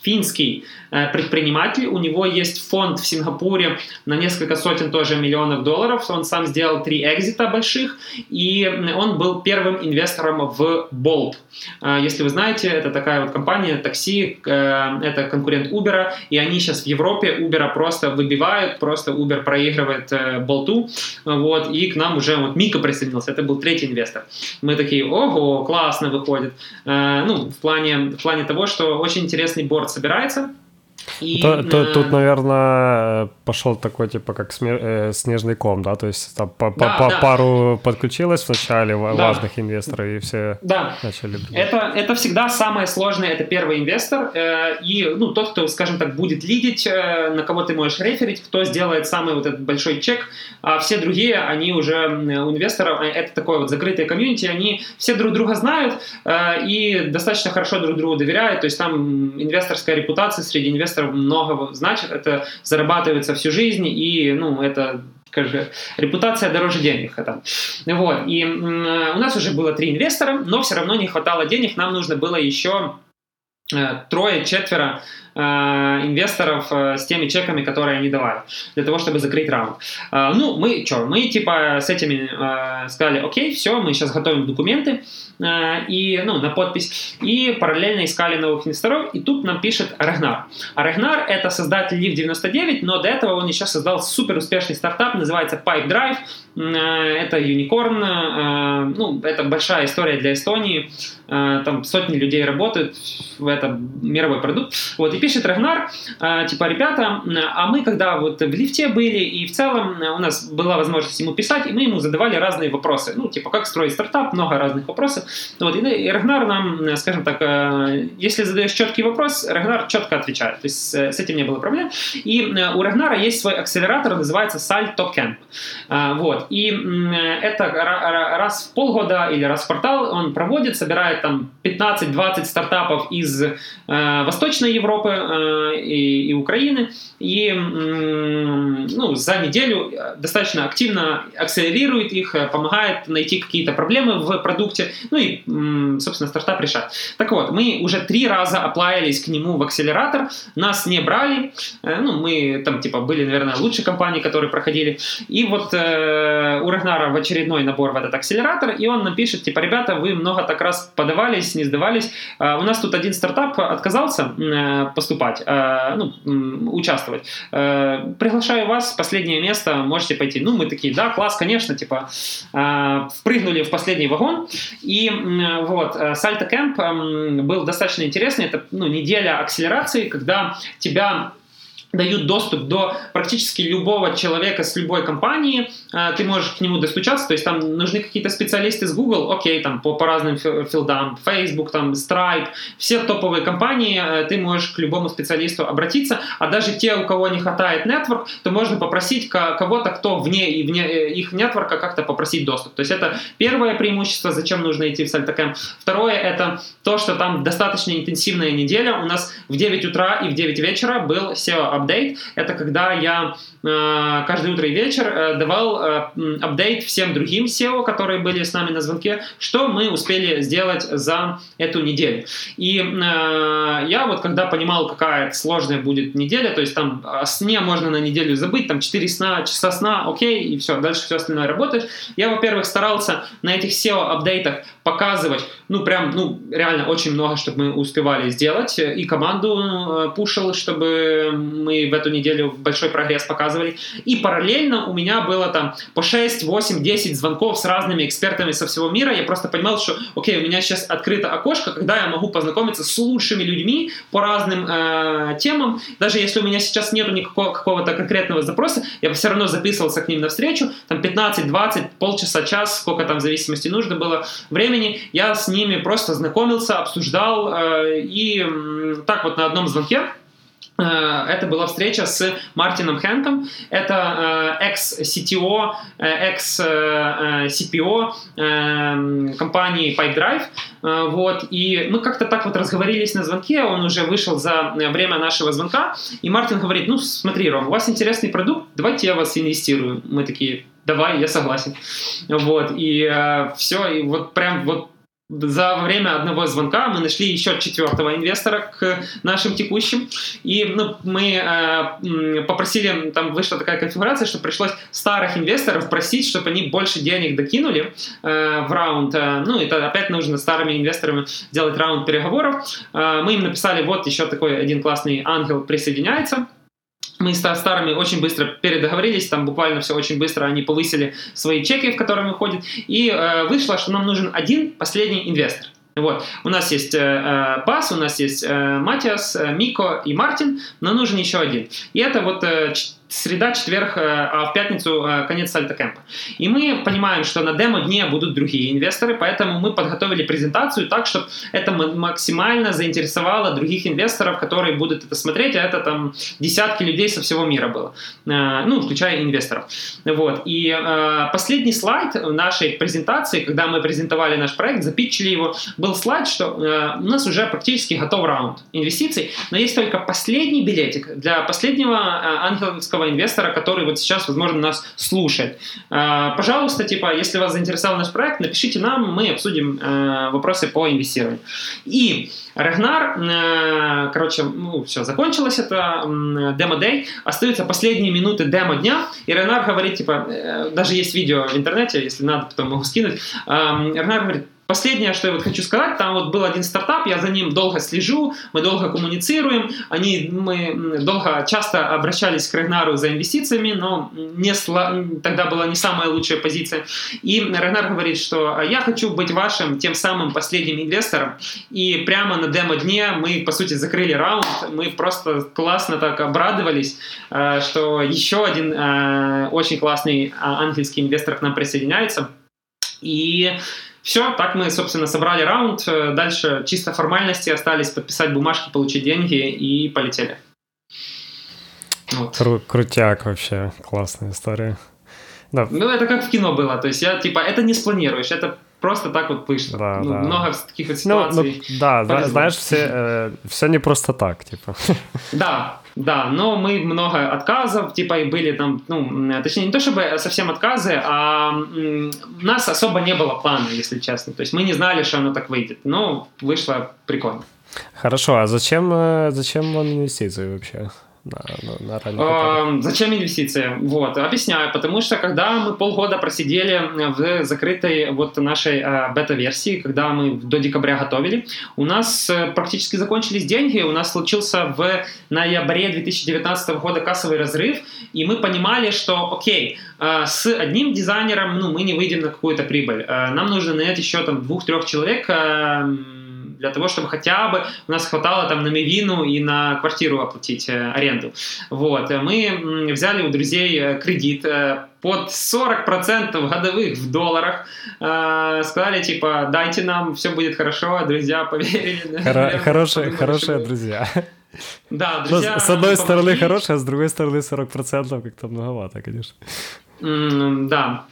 финский Э, предприниматель, у него есть фонд в Сингапуре на несколько сотен тоже миллионов долларов, он сам сделал три экзита больших, и он был первым инвестором в Bolt. Э, если вы знаете, это такая вот компания такси, э, это конкурент Uber, и они сейчас в Европе Uber просто выбивают, просто Uber проигрывает Болту, вот, и к нам уже вот Мика присоединился, это был третий инвестор. Мы такие, ого, классно выходит. Ну, в плане, в плане того, что очень интересный борт собирается, и, то, то, Тут, наверное, пошел такой, типа, как э, снежный ком, да? То есть там по, да, по, да. пару подключилось вначале да. важных инвесторов, и все да. начали... Это, это всегда самое сложное, это первый инвестор, э, и, ну, тот, кто, скажем так, будет лидить, э, на кого ты можешь реферить, кто сделает самый вот этот большой чек, а все другие, они уже у инвесторов, э, это такое вот закрытое комьюнити, они все друг друга знают э, и достаточно хорошо друг другу доверяют, то есть там инвесторская репутация среди инвесторов инвестор много значит, это зарабатывается всю жизнь, и, ну, это скажи, репутация дороже денег. Это. Вот. И у нас уже было три инвестора, но все равно не хватало денег, нам нужно было еще э, трое-четверо э, инвесторов э, с теми чеками, которые они давали, для того, чтобы закрыть раунд. Э, ну, мы что, мы типа с этими э, сказали, окей, все, мы сейчас готовим документы, Э, и, ну, на подпись, и параллельно искали новых инвесторов, и тут нам пишет Рагнар. А Рагнар это создатель Live 99, но до этого он еще создал супер успешный стартап, называется Pipe Drive, э, это юникорн, э, ну, это большая история для Эстонии, там сотни людей работают, в этом мировой продукт. Вот, и пишет Рагнар, типа, ребята, а мы когда вот в лифте были, и в целом у нас была возможность ему писать, и мы ему задавали разные вопросы, ну, типа, как строить стартап, много разных вопросов, вот, и Рагнар нам, скажем так, э, если задаешь четкий вопрос, Рагнар четко отвечает. То есть с этим не было проблем. И э, у Рагнара есть свой акселератор, называется Salto Camp. Э, вот. И это раз в полгода или раз в квартал он проводит, собирает там 15-20 стартапов из Восточной Европы и, и Украины. И ну, за неделю достаточно активно акселерирует их, помогает найти какие-то проблемы в продукте, ну и, собственно, стартап решает. Так вот, мы уже три раза оплавились к нему в акселератор, нас не брали, э, ну, мы там, типа, были, наверное, лучшие компании, которые проходили, и вот э, у Рагнара в очередной набор в этот акселератор, и он напишет, типа, ребята, вы много так раз подавались, не сдавались, э, у нас тут один стартап отказался э, поступать, э, ну, участвовать, э, приглашаю вас, последнее место, можете пойти. Ну, мы такие, да, класс, конечно, типа, э, впрыгнули в последний вагон, и вот, Сальто Кэмп был достаточно интересный. Это ну, неделя акселерации, когда тебя дают доступ до практически любого человека с любой компании, а, ты можешь к нему достучаться, то есть там нужны какие-то специалисты с Google, окей, там по, по разным филдам, Facebook, там Stripe, все топовые компании, а, ты можешь к любому специалисту обратиться, а даже те, у кого не хватает network, то можно попросить кого-то, кто вне, и вне э, их нетворка, как-то попросить доступ. То есть это первое преимущество, зачем нужно идти в SaltoCamp. Второе, это то, что там достаточно интенсивная неделя, у нас в 9 утра и в 9 вечера был SEO апдейт. Это когда я э, каждое утро и вечер э, давал э, апдейт всем другим SEO, которые были с нами на звонке, что мы успели сделать за эту неделю. И э, я вот когда понимал, какая сложная будет неделя, то есть там о сне можно на неделю забыть, там 4 сна, часа сна, окей, и все, дальше все остальное работает. Я, во-первых, старался на этих SEO-апдейтах показывать, ну, прям, ну, реально очень много, чтобы мы успевали сделать, и команду э, пушил, чтобы мы мы в эту неделю большой прогресс показывали. И параллельно у меня было там по 6, 8, 10 звонков с разными экспертами со всего мира. Я просто понимал, что, окей, у меня сейчас открыто окошко, когда я могу познакомиться с лучшими людьми по разным э, темам. Даже если у меня сейчас нету никакого какого-то конкретного запроса, я все равно записывался к ним на встречу, там 15-20, полчаса, час, сколько там в зависимости нужно было времени, я с ними просто знакомился, обсуждал, э, и э, так вот на одном звонке это была встреча с Мартином Хэнком. Это э, экс-CTO, э, экс-CPO компании PipeDrive. Вот. И мы как-то так вот разговорились на звонке, он уже вышел за время нашего звонка, и Мартин говорит, ну смотри, Ром, у вас интересный продукт, давайте я вас инвестирую. Мы такие, давай, я согласен. Вот, и э, все, и вот прям вот за время одного звонка мы нашли еще четвертого инвестора к нашим текущим, и ну, мы э, попросили, там вышла такая конфигурация, что пришлось старых инвесторов просить, чтобы они больше денег докинули э, в раунд. Э, ну, это опять нужно старыми инвесторами делать раунд переговоров. Э, мы им написали, вот еще такой один классный ангел присоединяется, мы с старыми очень быстро передоговорились, там буквально все очень быстро они повысили свои чеки, в которые ходят, и э, вышло, что нам нужен один последний инвестор. Вот. У нас есть э, э Бас, у нас есть э, Матиас, э, Мико и Мартин, но нужен еще один. И это вот э, среда, четверг, э, а в пятницу э, конец сальто-кэмпа. И мы понимаем, что на демо-дне будут другие инвесторы, поэтому мы подготовили презентацию так, чтобы это максимально заинтересовало других инвесторов, которые будут это смотреть, а это там десятки людей со всего мира было, э, ну, включая инвесторов. Вот. И последний слайд нашей презентации, когда мы презентовали наш проект, запитчили его, был слайд, что у нас уже практически готов раунд инвестиций, но есть только последний билетик для последнего ангеловского первого инвестора, который вот сейчас, возможно, нас слушает. А, пожалуйста, типа, если вас заинтересовал наш проект, напишите нам, мы обсудим э, вопросы по инвестированию. И Рагнар, э, короче, ну, все, закончилось это демо-дей, остаются последние минуты демо-дня, и Рагнар говорит, типа, э, даже есть видео в интернете, если надо, потом могу скинуть, Рагнар говорит, Последнее, что я вот хочу сказать, там вот был один стартап, я за ним долго слежу, мы долго коммуницируем, они, мы долго, часто обращались к Рагнару за инвестициями, но не тогда была не самая лучшая позиция. И Рагнар говорит, что «А я хочу быть вашим тем самым последним инвестором, и прямо на демо-дне мы, по сути, закрыли раунд, мы просто классно так обрадовались, э, что еще один э, очень классный а, ангельский инвестор к нам присоединяется. И все, так мы, собственно, собрали раунд. Э, дальше чисто формальности остались подписать бумажки, получить деньги и полетели. Вот. Кру- крутяк вообще, классная история. Да. Ну, это как в кино было. То есть я, типа, это не спланируешь, это просто так вот вышло. Да, ну, да. Много таких вот ситуаций. Ну, ну, да, повезло. знаешь, все, э, все не просто так, типа. Да, да, но мы много отказов, типа, и были там, ну, точнее, не то чтобы совсем отказы, а у нас особо не было плана, если честно. То есть мы не знали, что оно так выйдет, но вышло прикольно. Хорошо, а зачем, э, зачем вам инвестиции вообще? На, на, на э, Зачем инвестиции? Вот, объясняю. Потому что когда мы полгода просидели в закрытой вот нашей э, бета-версии, когда мы до декабря готовили, у нас э, практически закончились деньги, у нас случился в ноябре 2019 года кассовый разрыв, и мы понимали, что, окей, э, с одним дизайнером ну, мы не выйдем на какую-то прибыль. Э, нам нужно нанять еще там двух-трех человек, э, для того, чтобы хотя бы у нас хватало там на мивину и на квартиру оплатить э, аренду. Вот. Мы взяли у друзей э, кредит э, под 40% годовых в долларах. Э, сказали, типа, дайте нам, все будет хорошо, а друзья поверили. [laughs] Хоро- хорошие, хорошие друзья. [laughs] Да, ну, друзья. с одной стороны хорошие, а с другой стороны 40% как-то многовато, конечно. Mm, да.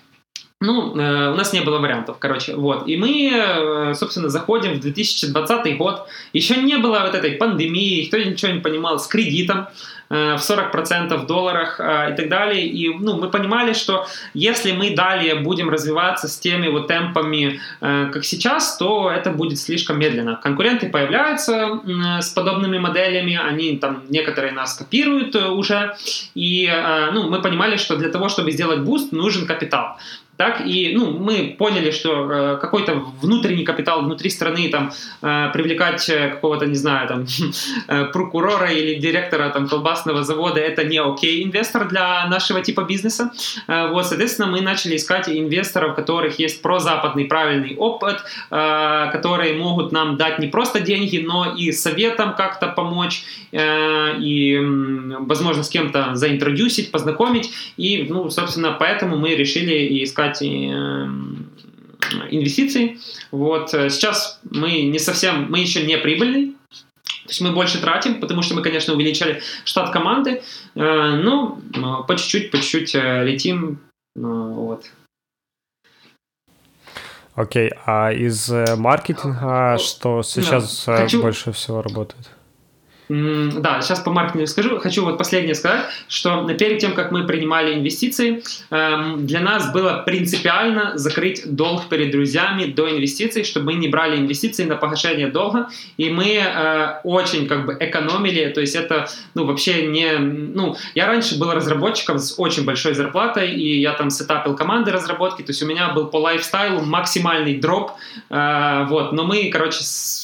Ну, э, у нас не было вариантов, короче, вот. И мы, э, собственно, заходим в 2020 год. Еще не было вот этой пандемии, кто ничего не понимал, с кредитом э, в 40% в долларах э, и так далее. И, ну, мы понимали, что если мы далее будем развиваться с теми вот темпами, э, как сейчас, то это будет слишком медленно. Конкуренты появляются э, с подобными моделями, они там, некоторые нас копируют э, уже. И, э, ну, мы понимали, что для того, чтобы сделать boost, нужен капитал. Так и ну, мы поняли, что э, какой-то внутренний капитал внутри страны там э, привлекать э, какого-то, не знаю, там [laughs] прокурора или директора там колбасного завода это не окей инвестор для нашего типа бизнеса. Вот, соответственно, мы начали искать инвесторов, у которых есть прозападный правильный опыт, которые могут нам дать не просто деньги, но и советом как-то помочь и, возможно, с кем-то заинтродюсить, познакомить. И, ну, собственно, поэтому мы решили искать э, инвестиции. Вот сейчас мы не совсем, мы еще не прибыльный, то есть мы больше тратим, потому что мы, конечно, увеличили штат команды, но по чуть-чуть, по чуть-чуть летим. Вот. Окей, а из э, маркетинга что сейчас хочу... больше всего работает? Да, сейчас по маркетингу скажу. Хочу вот последнее сказать, что перед тем, как мы принимали инвестиции, эм, для нас было принципиально закрыть долг перед друзьями до инвестиций, чтобы мы не брали инвестиции на погашение долга, и мы э, очень как бы экономили, то есть это, ну, вообще не, ну, я раньше был разработчиком с очень большой зарплатой, и я там сетапил команды разработки, то есть у меня был по лайфстайлу максимальный дроп, э, вот, но мы, короче,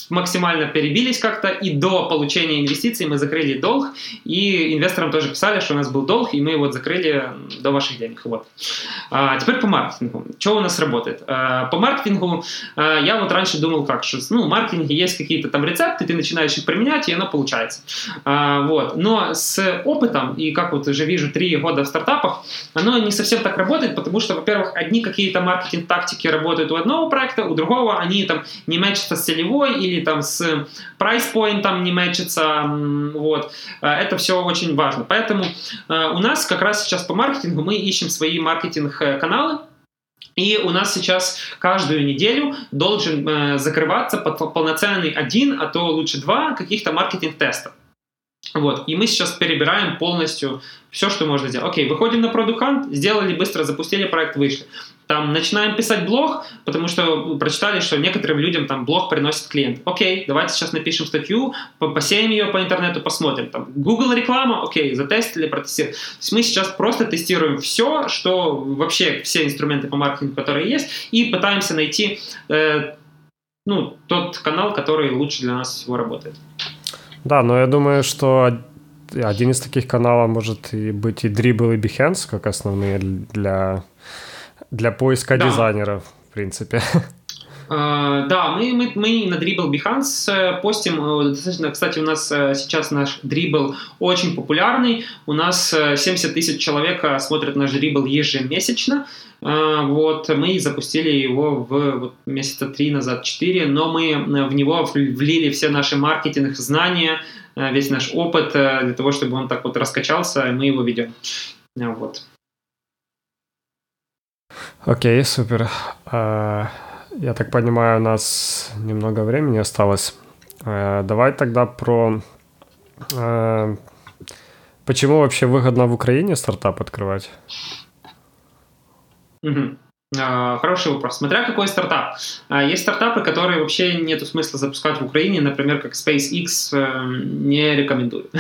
максимально перебились как-то, и до получения инвестиций инвестиций, мы закрыли долг, и инвесторам тоже писали, что у нас был долг, и мы его закрыли до ваших денег. Вот. А теперь по маркетингу. Что у нас работает? А, по маркетингу а, я вот раньше думал как, что ну, в маркетинге есть какие-то там рецепты, ты начинаешь их применять, и оно получается. А, вот. Но с опытом, и как вот уже вижу три года в стартапах, оно не совсем так работает, потому что, во-первых, одни какие-то маркетинг-тактики работают у одного проекта, у другого они там не мэчатся с целевой или там с прайс-поинтом не мэчатся, вот. Э, это все очень важно. Поэтому э, у нас как раз сейчас по маркетингу мы ищем свои маркетинг-каналы, и у нас сейчас каждую неделю должен э, закрываться полноценный один, а то лучше два каких-то маркетинг-тестов. Вот. И мы сейчас перебираем полностью все, что можно сделать. Окей, выходим на Product сделали быстро, запустили проект, вышли. Там начинаем писать блог, потому что прочитали, что некоторым людям там блог приносит клиент. Окей, давайте сейчас напишем статью, посеем ее по интернету, посмотрим. Там Google реклама, окей, затестили, протестировали. То есть мы сейчас просто тестируем все, что вообще все инструменты по маркетингу, которые есть, и пытаемся найти э, ну, тот канал, который лучше для нас всего работает. Да, но я думаю, что один из таких каналов может и быть и Dribble, и Behance, как основные для, для поиска да. дизайнеров, в принципе. Uh, [laughs] да, мы, мы, мы на Dribble Behance э, постим. Э, достаточно, кстати, у нас сейчас наш Dribble очень популярный. У нас 70 тысяч человек смотрят наш Dribble ежемесячно. Uh, вот, мы запустили его в вот, месяца три назад, четыре, но мы в него влили все наши маркетинг знания, весь наш опыт для того, чтобы он так вот раскачался, и мы его ведем. Вот. Окей, супер. Uh... Я так понимаю, у нас немного времени осталось. Э, давай тогда про... Э, почему вообще выгодно в Украине стартап открывать? Угу. Хороший вопрос. Смотря какой стартап. А, есть стартапы, которые вообще нет смысла запускать в Украине, например, как SpaceX, э, не рекомендую. [laughs]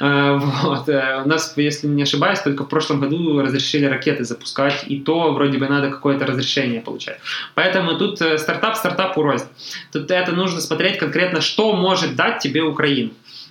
А, вот. Э, у нас, если не ошибаюсь, только в прошлом году разрешили ракеты запускать, и то вроде бы надо какое-то разрешение получать. Поэтому тут э, стартап стартапу рознь. Тут это нужно смотреть конкретно, что может дать тебе Украина.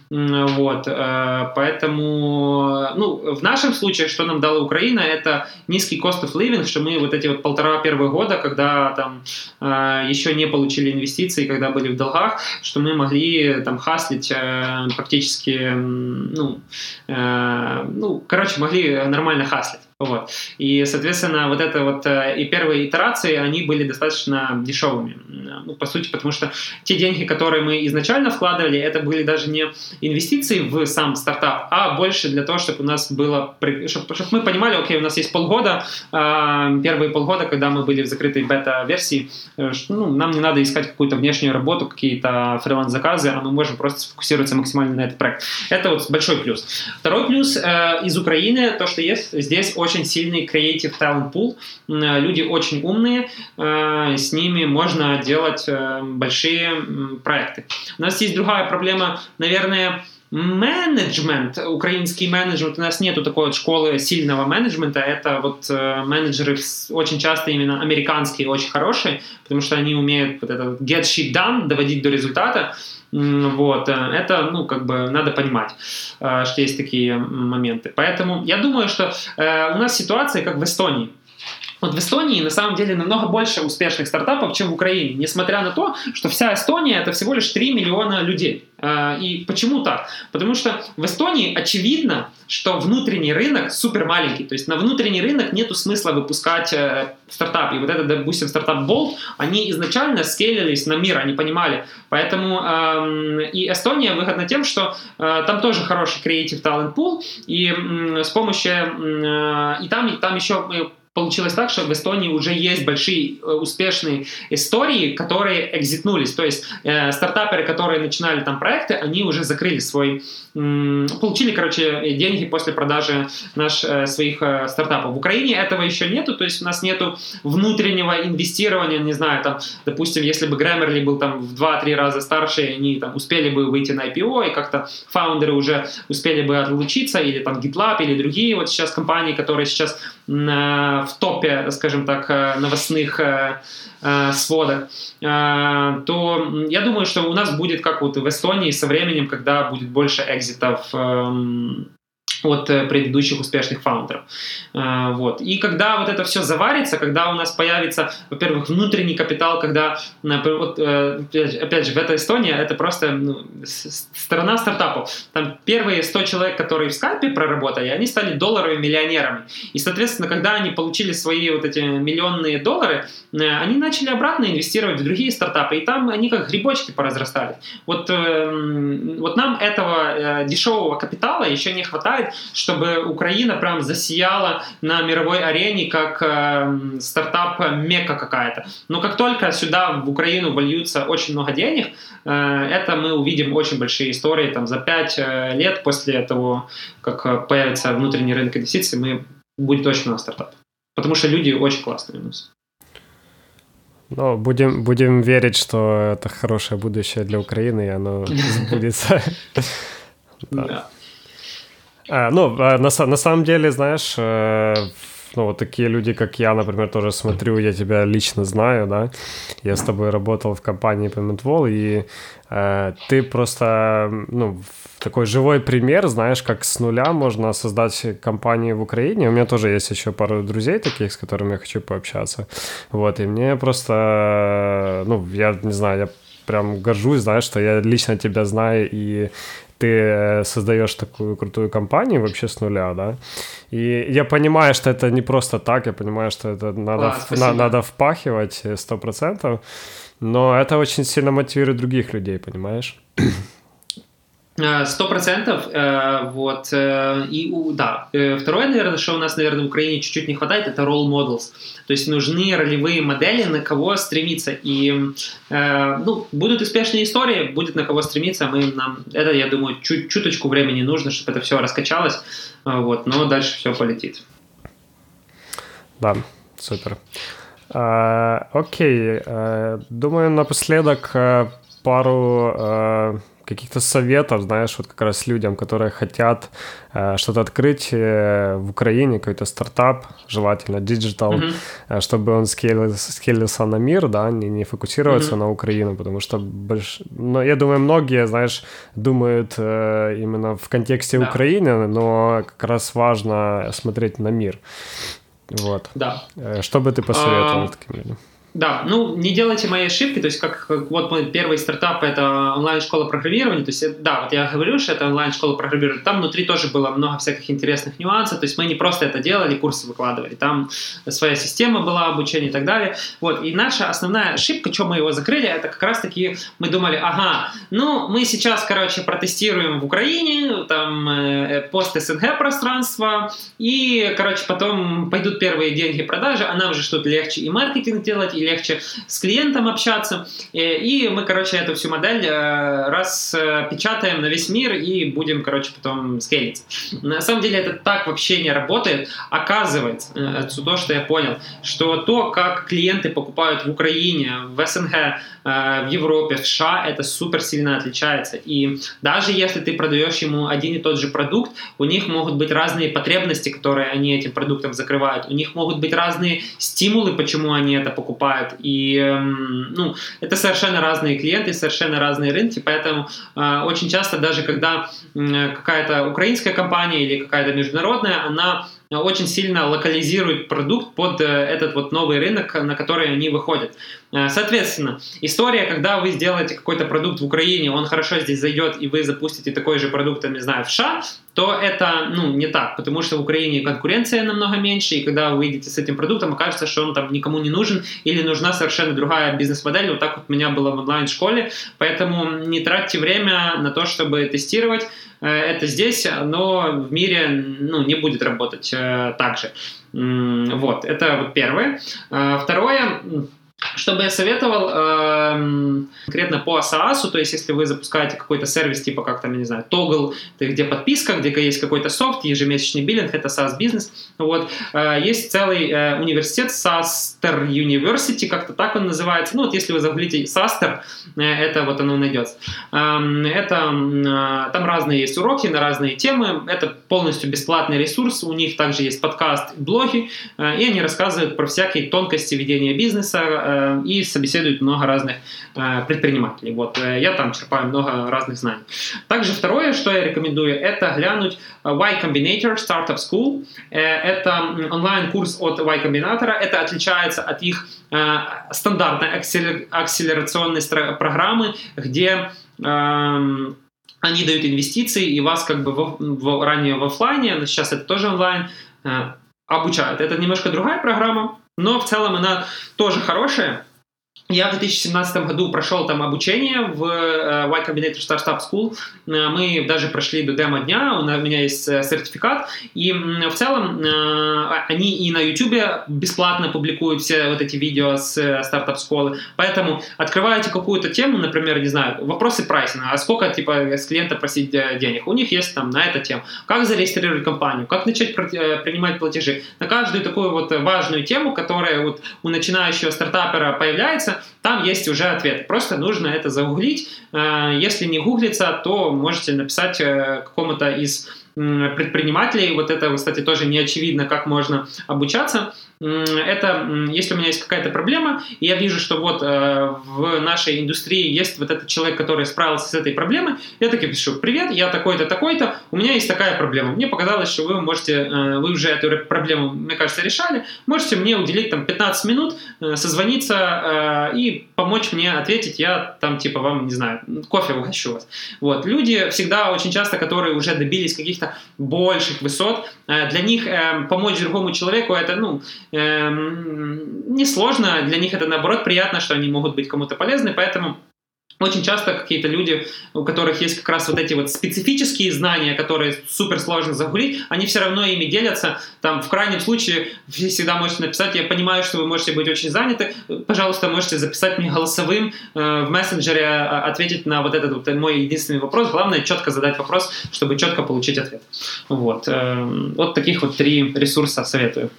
Вот, э, поэтому, ну, в нашем случае, что нам дала Украина, это низкий cost of living, что мы вот эти вот полтора первых года, когда там э, еще не получили инвестиции, когда были в долгах, что мы могли там хаслить э, практически, ну, ну, короче, могли нормально хаслить. Вот. И, соответственно, вот это вот э, и первые итерации, они были достаточно дешевыми. Ну, по сути, потому что те деньги, которые мы изначально вкладывали, это были даже не инвестиции в сам стартап, а больше для того, чтобы у нас было, чтобы, чтобы мы понимали, окей, у нас есть полгода, э, первые полгода, когда мы были в закрытой бета-версии, э, ну, нам не надо искать какую-то внешнюю работу, какие-то фриланс-заказы, а мы можем просто сфокусироваться максимально на этот проект. Это вот большой плюс. Второй плюс из Украины, то, что есть здесь очень сильный creative talent pool, люди очень умные, э, с ними можно делать э, большие проекты. У нас есть другая проблема, наверное, менеджмент, украинский менеджмент, у нас нету такой вот школы сильного менеджмента, это вот э, менеджеры очень часто именно американские, очень хорошие, потому что они умеют вот это get shit done, доводить до результата, вот, э, это, ну, как бы надо понимать, э, что есть такие моменты. Поэтому я думаю, что э, у нас ситуация как в Эстонии. Вот в Эстонии на самом деле намного больше успешных стартапов, чем в Украине, несмотря на то, что вся Эстония это всего лишь 3 миллиона людей. А, и почему так? Потому что в Эстонии очевидно, что внутренний рынок супер маленький. То есть на внутренний рынок нету смысла выпускать э, стартап. И вот это, допустим, стартап Bolt, они изначально скейлились на мир, они понимали. Поэтому э, и Эстония выгодна тем, что э, там тоже хороший creative talent pool, и э, с помощью... Э, и там, и там еще получилось так, что в Эстонии уже есть большие э, успешные истории, которые экзитнулись. То есть э, стартаперы, которые начинали там проекты, они уже закрыли свой, м, получили, короче, деньги после продажи наш, э, своих э, стартапов. В Украине этого еще нету, то есть у нас нету внутреннего инвестирования, не знаю, там, допустим, если бы Grammarly был там в 2-3 раза старше, они там успели бы выйти на IPO, и как-то фаундеры уже успели бы отлучиться, или там GitLab, или другие вот сейчас компании, которые сейчас в топе, скажем так, э, новостных э, э, сводах, то я думаю, что у нас будет, как вот в Эстонии, со временем, когда будет больше экзитов эм, от э, предыдущих успешных фаундеров. Э, вот. И когда вот это все заварится, когда у нас появится, во-первых, внутренний капитал, когда, вот, э, опять же, в этой Эстонии это просто ну, страна стартапов. Там первые 100 человек, которые в скайпе проработали, они стали долларовыми миллионерами. И, соответственно, когда они получили свои вот эти миллионные доллары, они начали обратно инвестировать в другие стартапы, и там они как грибочки поразрастали. Вот, вот нам этого дешевого капитала еще не хватает, чтобы Украина прям засияла на мировой арене как э, стартап мека какая-то. Но как только сюда в Украину вольются очень много денег, э, это мы увидим очень большие истории там за 5 э, лет после того, как э, появится внутренний рынок инвестиций, мы будет очень много стартапов. Потому что люди очень классные у нас. Ну, будем, будем верить, что это хорошее будущее для Украины, и оно [laughs] сбудется. Да. А, ну, а, на, на самом деле, знаешь, э, ну, вот такие люди, как я, например, тоже смотрю, я тебя лично знаю, да, я с тобой работал в компании Paymentwall, и э, ты просто, ну, такой живой пример, знаешь, как с нуля можно создать компанию в Украине. У меня тоже есть еще пару друзей таких, с которыми я хочу пообщаться, вот, и мне просто, ну, я не знаю, я прям горжусь, знаешь, что я лично тебя знаю, и ты э, создаешь такую крутую компанию вообще с нуля, да. И я понимаю, что это не просто так, я понимаю, что это надо, а, на, надо впахивать сто процентов, но это очень сильно мотивирует других людей, понимаешь? Э, сто процентов, э, вот, э, и, да, второе, наверное, что у нас, наверное, в Украине чуть-чуть не хватает, это role models, то есть нужны ролевые модели, на кого стремиться, и, ну, будут успешные истории, будет на кого стремиться, мы, нам, это, я думаю, чуть, чуточку времени нужно, чтобы это все раскачалось, вот, но дальше все полетит. Да, супер. А, окей, думаю, напоследок пару каких-то советов, знаешь, вот как раз людям, которые хотят э, что-то открыть э, в Украине, какой-то стартап, желательно digital, mm-hmm. э, чтобы он скейлился, скейлился на мир, да, не, не фокусироваться mm-hmm. на Украину, потому что больш... но я думаю, многие, знаешь, думают э, именно в контексте да. Украины, но как раз важно смотреть на мир. Вот. Да. Э, что бы ты посоветовал а... таким людям? Да, ну не делайте мои ошибки, то есть как, вот мой первый стартап это онлайн-школа программирования, то есть да, вот я говорю, что это онлайн-школа программирования, там внутри тоже было много всяких интересных нюансов, то есть мы не просто это делали, курсы выкладывали, там своя система была обучения и так далее, вот, и наша основная ошибка, что мы его закрыли, это как раз таки мы думали, ага, ну мы сейчас, короче, протестируем в Украине, там э, пост СНГ пространство, и, короче, потом пойдут первые деньги продажи, а нам же что-то легче и маркетинг делать, и легче с клиентом общаться. И мы, короче, эту всю модель распечатаем на весь мир и будем, короче, потом скейлиться. На самом деле это так вообще не работает. Оказывается, то, что я понял, что то, как клиенты покупают в Украине, в СНГ, в Европе, в США, это супер сильно отличается. И даже если ты продаешь ему один и тот же продукт, у них могут быть разные потребности, которые они этим продуктом закрывают. У них могут быть разные стимулы, почему они это покупают. И эм, ну, это совершенно разные клиенты, совершенно разные рынки, поэтому э, очень часто даже когда э, какая-то украинская компания или какая-то международная, она очень сильно локализирует продукт под э, этот вот новый рынок, на который они выходят. Э, соответственно, история, когда вы сделаете какой-то продукт в Украине, он хорошо здесь зайдет, и вы запустите такой же продукт, не знаю, в США, то это, ну, не так, потому что в Украине конкуренция намного меньше, и когда вы выйдете с этим продуктом, окажется, что он там никому не нужен, или нужна совершенно другая бизнес-модель, вот так вот у меня было в онлайн-школе, поэтому не тратьте время на то, чтобы тестировать, э, это здесь, но в мире ну, не будет работать э, так же. Вот, это вот первое. Второе, что бы я советовал э, конкретно по SaaS, то есть если вы запускаете какой-то сервис, типа как там, я не знаю, Toggle, где подписка, где есть какой-то софт, ежемесячный биллинг, это SaaS бизнес. Вот. Э, есть целый э, университет, SaaSter University, как-то так он называется. Ну вот если вы загуглите SaaSter, э, это вот оно найдется. Э, это, э, там разные есть уроки на разные темы, это полностью бесплатный ресурс, у них также есть подкаст, блоги, э, и они рассказывают про всякие тонкости ведения бизнеса, Э, и собеседуют много разных э, предпринимателей. Вот, э, я там черпаю много разных знаний. Также второе, что я рекомендую, это глянуть Y Combinator Startup School. Это онлайн-курс от Y Combinator. Это отличается от их стандартной акселерационной программы, где эм, они дают инвестиции, и вас как бы в, в, ранее в офлайне, но сейчас это тоже онлайн, обучают. Это немножко другая программа, но в целом она тоже хорошая. Я в 2017 году прошел там обучение в Y Combinator Startup School. Uh, мы даже прошли до демо-дня, у меня есть uh, сертификат. И в целом они и на YouTube бесплатно публикуют все вот эти видео с стартап-школы. Поэтому открываете какую-то тему, например, не знаю, вопросы прайсинга, а сколько типа с клиента просить денег. У них есть там на эту тему. Как зарегистрировать компанию, как начать принимать платежи. На каждую такую вот важную тему, которая вот у начинающего стартапера появляется, там есть уже ответ. Просто нужно это загуглить. Э, если не гуглится, то можете написать э, какому-то из предпринимателей. Вот это, кстати, тоже не очевидно, как можно обучаться. Это если у меня есть какая-то проблема, и я вижу, что вот э, в нашей индустрии есть вот этот человек, который справился с этой проблемой, я таки пишу, привет, я такой-то, такой-то, у меня есть такая проблема. Мне показалось, что вы можете, э, вы уже эту проблему, мне кажется, решали, можете мне уделить там 15 минут, э, созвониться и помочь мне ответить, я там типа вам, не знаю, кофе угощу вас. Вот. Люди всегда очень часто, которые уже добились каких-то больших высот, для них помочь другому человеку это, ну, Эм, несложно, для них это наоборот приятно, что они могут быть кому-то полезны, поэтому очень часто какие-то люди, у которых есть как раз вот эти вот специфические знания, которые супер сложно загуглить, они все равно ими делятся. Там в крайнем случае всегда можете написать, я понимаю, что вы можете быть очень заняты, пожалуйста, можете записать мне голосовым э, в мессенджере, а, ответить на вот этот вот мой единственный вопрос. Главное четко задать вопрос, чтобы четко получить ответ. Вот, э, вот таких вот три ресурса советую.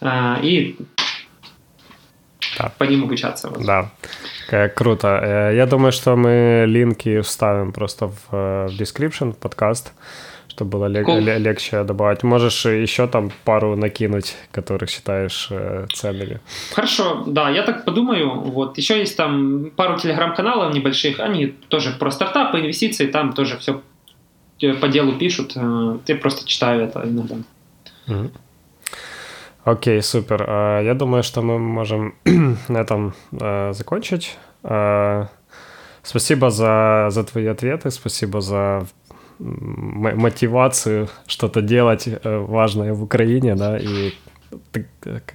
А, и да. по ним обучаться. Вот. Да, круто. Э, я думаю, что мы линки вставим просто в, э, description, в подкаст, чтобы было лег- cool. легче добавить. Можешь еще там пару накинуть, которых считаешь э, ценными. Хорошо, да, я так подумаю. Вот еще есть там пару телеграм-каналов небольших, они тоже про стартапы, инвестиции, там тоже все по делу пишут. Я просто читаю это иногда. Mm-hmm. Окей, супер. А, я думаю, что мы можем [clears throat] на этом а, закончить. А, спасибо за, за твои ответы, спасибо за мотивацию что-то делать э, важное в Украине, да, и,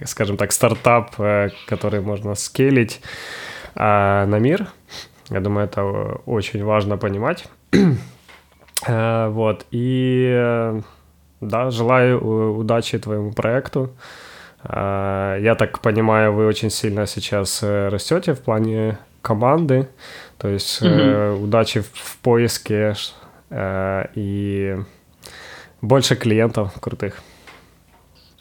скажем так, стартап, э, который можно скейлить на мир. Я думаю, это очень важно понимать. [clears throat] Вот, и да, желаю удачи твоему проекту. Я так понимаю, вы очень сильно сейчас растете в плане команды, то есть mm-hmm. удачи в поиске и больше клиентов крутых.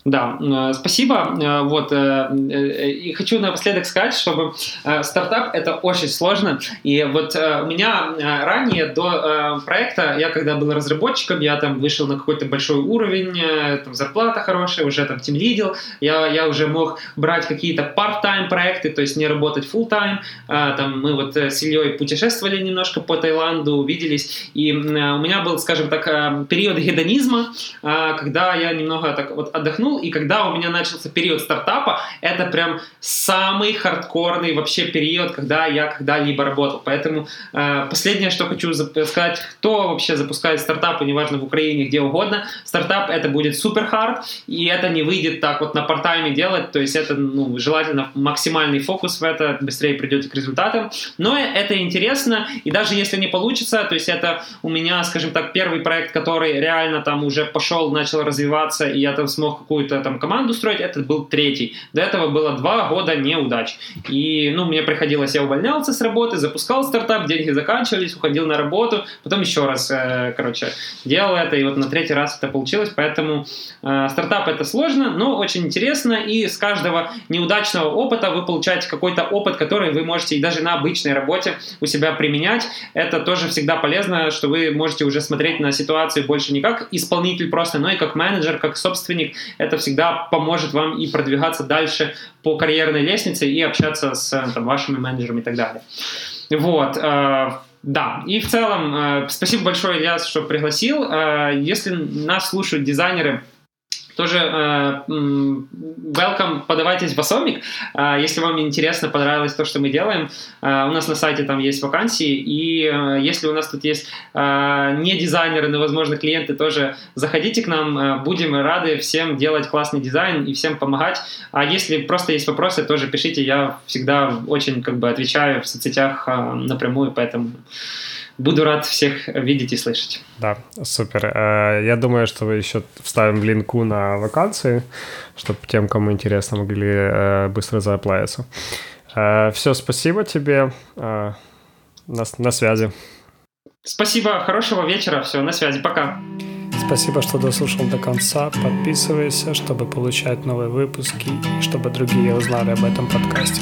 Да, э, спасибо. Э, вот, э, и хочу напоследок сказать, чтобы стартап это очень сложно. И вот у меня ранее до проекта, я когда был разработчиком, я там вышел на какой-то большой уровень, там зарплата хорошая, уже там тем лидил, я, я уже мог брать какие-то part-time проекты, то есть не работать full-time. Там мы вот с Ильей путешествовали немножко по Таиланду, увиделись, и у меня был, скажем так, период гедонизма, когда я немного так вот отдохнул, и когда у меня начался период стартапа, это прям самый хардкорный вообще период, когда я когда-либо работал. Поэтому э, последнее, что хочу сказать, кто вообще запускает стартапы, неважно в Украине, где угодно, стартап это будет супер хард, и это не выйдет так вот на портайме делать, то есть это ну, желательно максимальный фокус в это, быстрее придете к результатам. Но это интересно, и даже если не получится, то есть это у меня, скажем так, первый проект, который реально там уже пошел, начал развиваться, и я там смог какую какую-то там команду строить, этот был третий. До этого было два года неудач. И, ну, мне приходилось, я увольнялся с работы, запускал стартап, деньги заканчивались, уходил на работу, потом еще раз, э, короче, делал это, и вот на третий раз это получилось, поэтому э, стартап это сложно, но очень интересно, и с каждого неудачного опыта вы получаете какой-то опыт, который вы можете и даже на обычной работе у себя применять. Это тоже всегда полезно, что вы можете уже смотреть на ситуацию больше не как исполнитель просто, но и как менеджер, как собственник. Это это всегда поможет вам и продвигаться дальше по карьерной лестнице и общаться с там, вашими менеджерами и так далее. Вот. Э, да, и в целом, э, спасибо большое, Ильяс, что пригласил. Э, если нас слушают дизайнеры, тоже э, welcome, подавайтесь в Асомик. Э, если вам интересно, понравилось то, что мы делаем, э, у нас на сайте там есть вакансии, и э, если у нас тут есть э, не дизайнеры, но, возможно, клиенты, тоже заходите к нам, э, будем рады всем делать классный дизайн и всем помогать. А если просто есть вопросы, тоже пишите, я всегда очень как бы отвечаю в соцсетях э, напрямую, поэтому... Буду рад всех видеть и слышать. Да, супер. Э, я думаю, что вы еще вставим линку на вакансии, чтобы тем, кому интересно, могли э, быстро зааплавиться. Э, Все, спасибо тебе. На, на связи. Спасибо, хорошего вечера. Все, на связи. Пока. Спасибо, что дослушал до конца. Подписывайся, чтобы получать новые выпуски и чтобы другие узнали об этом подкасте.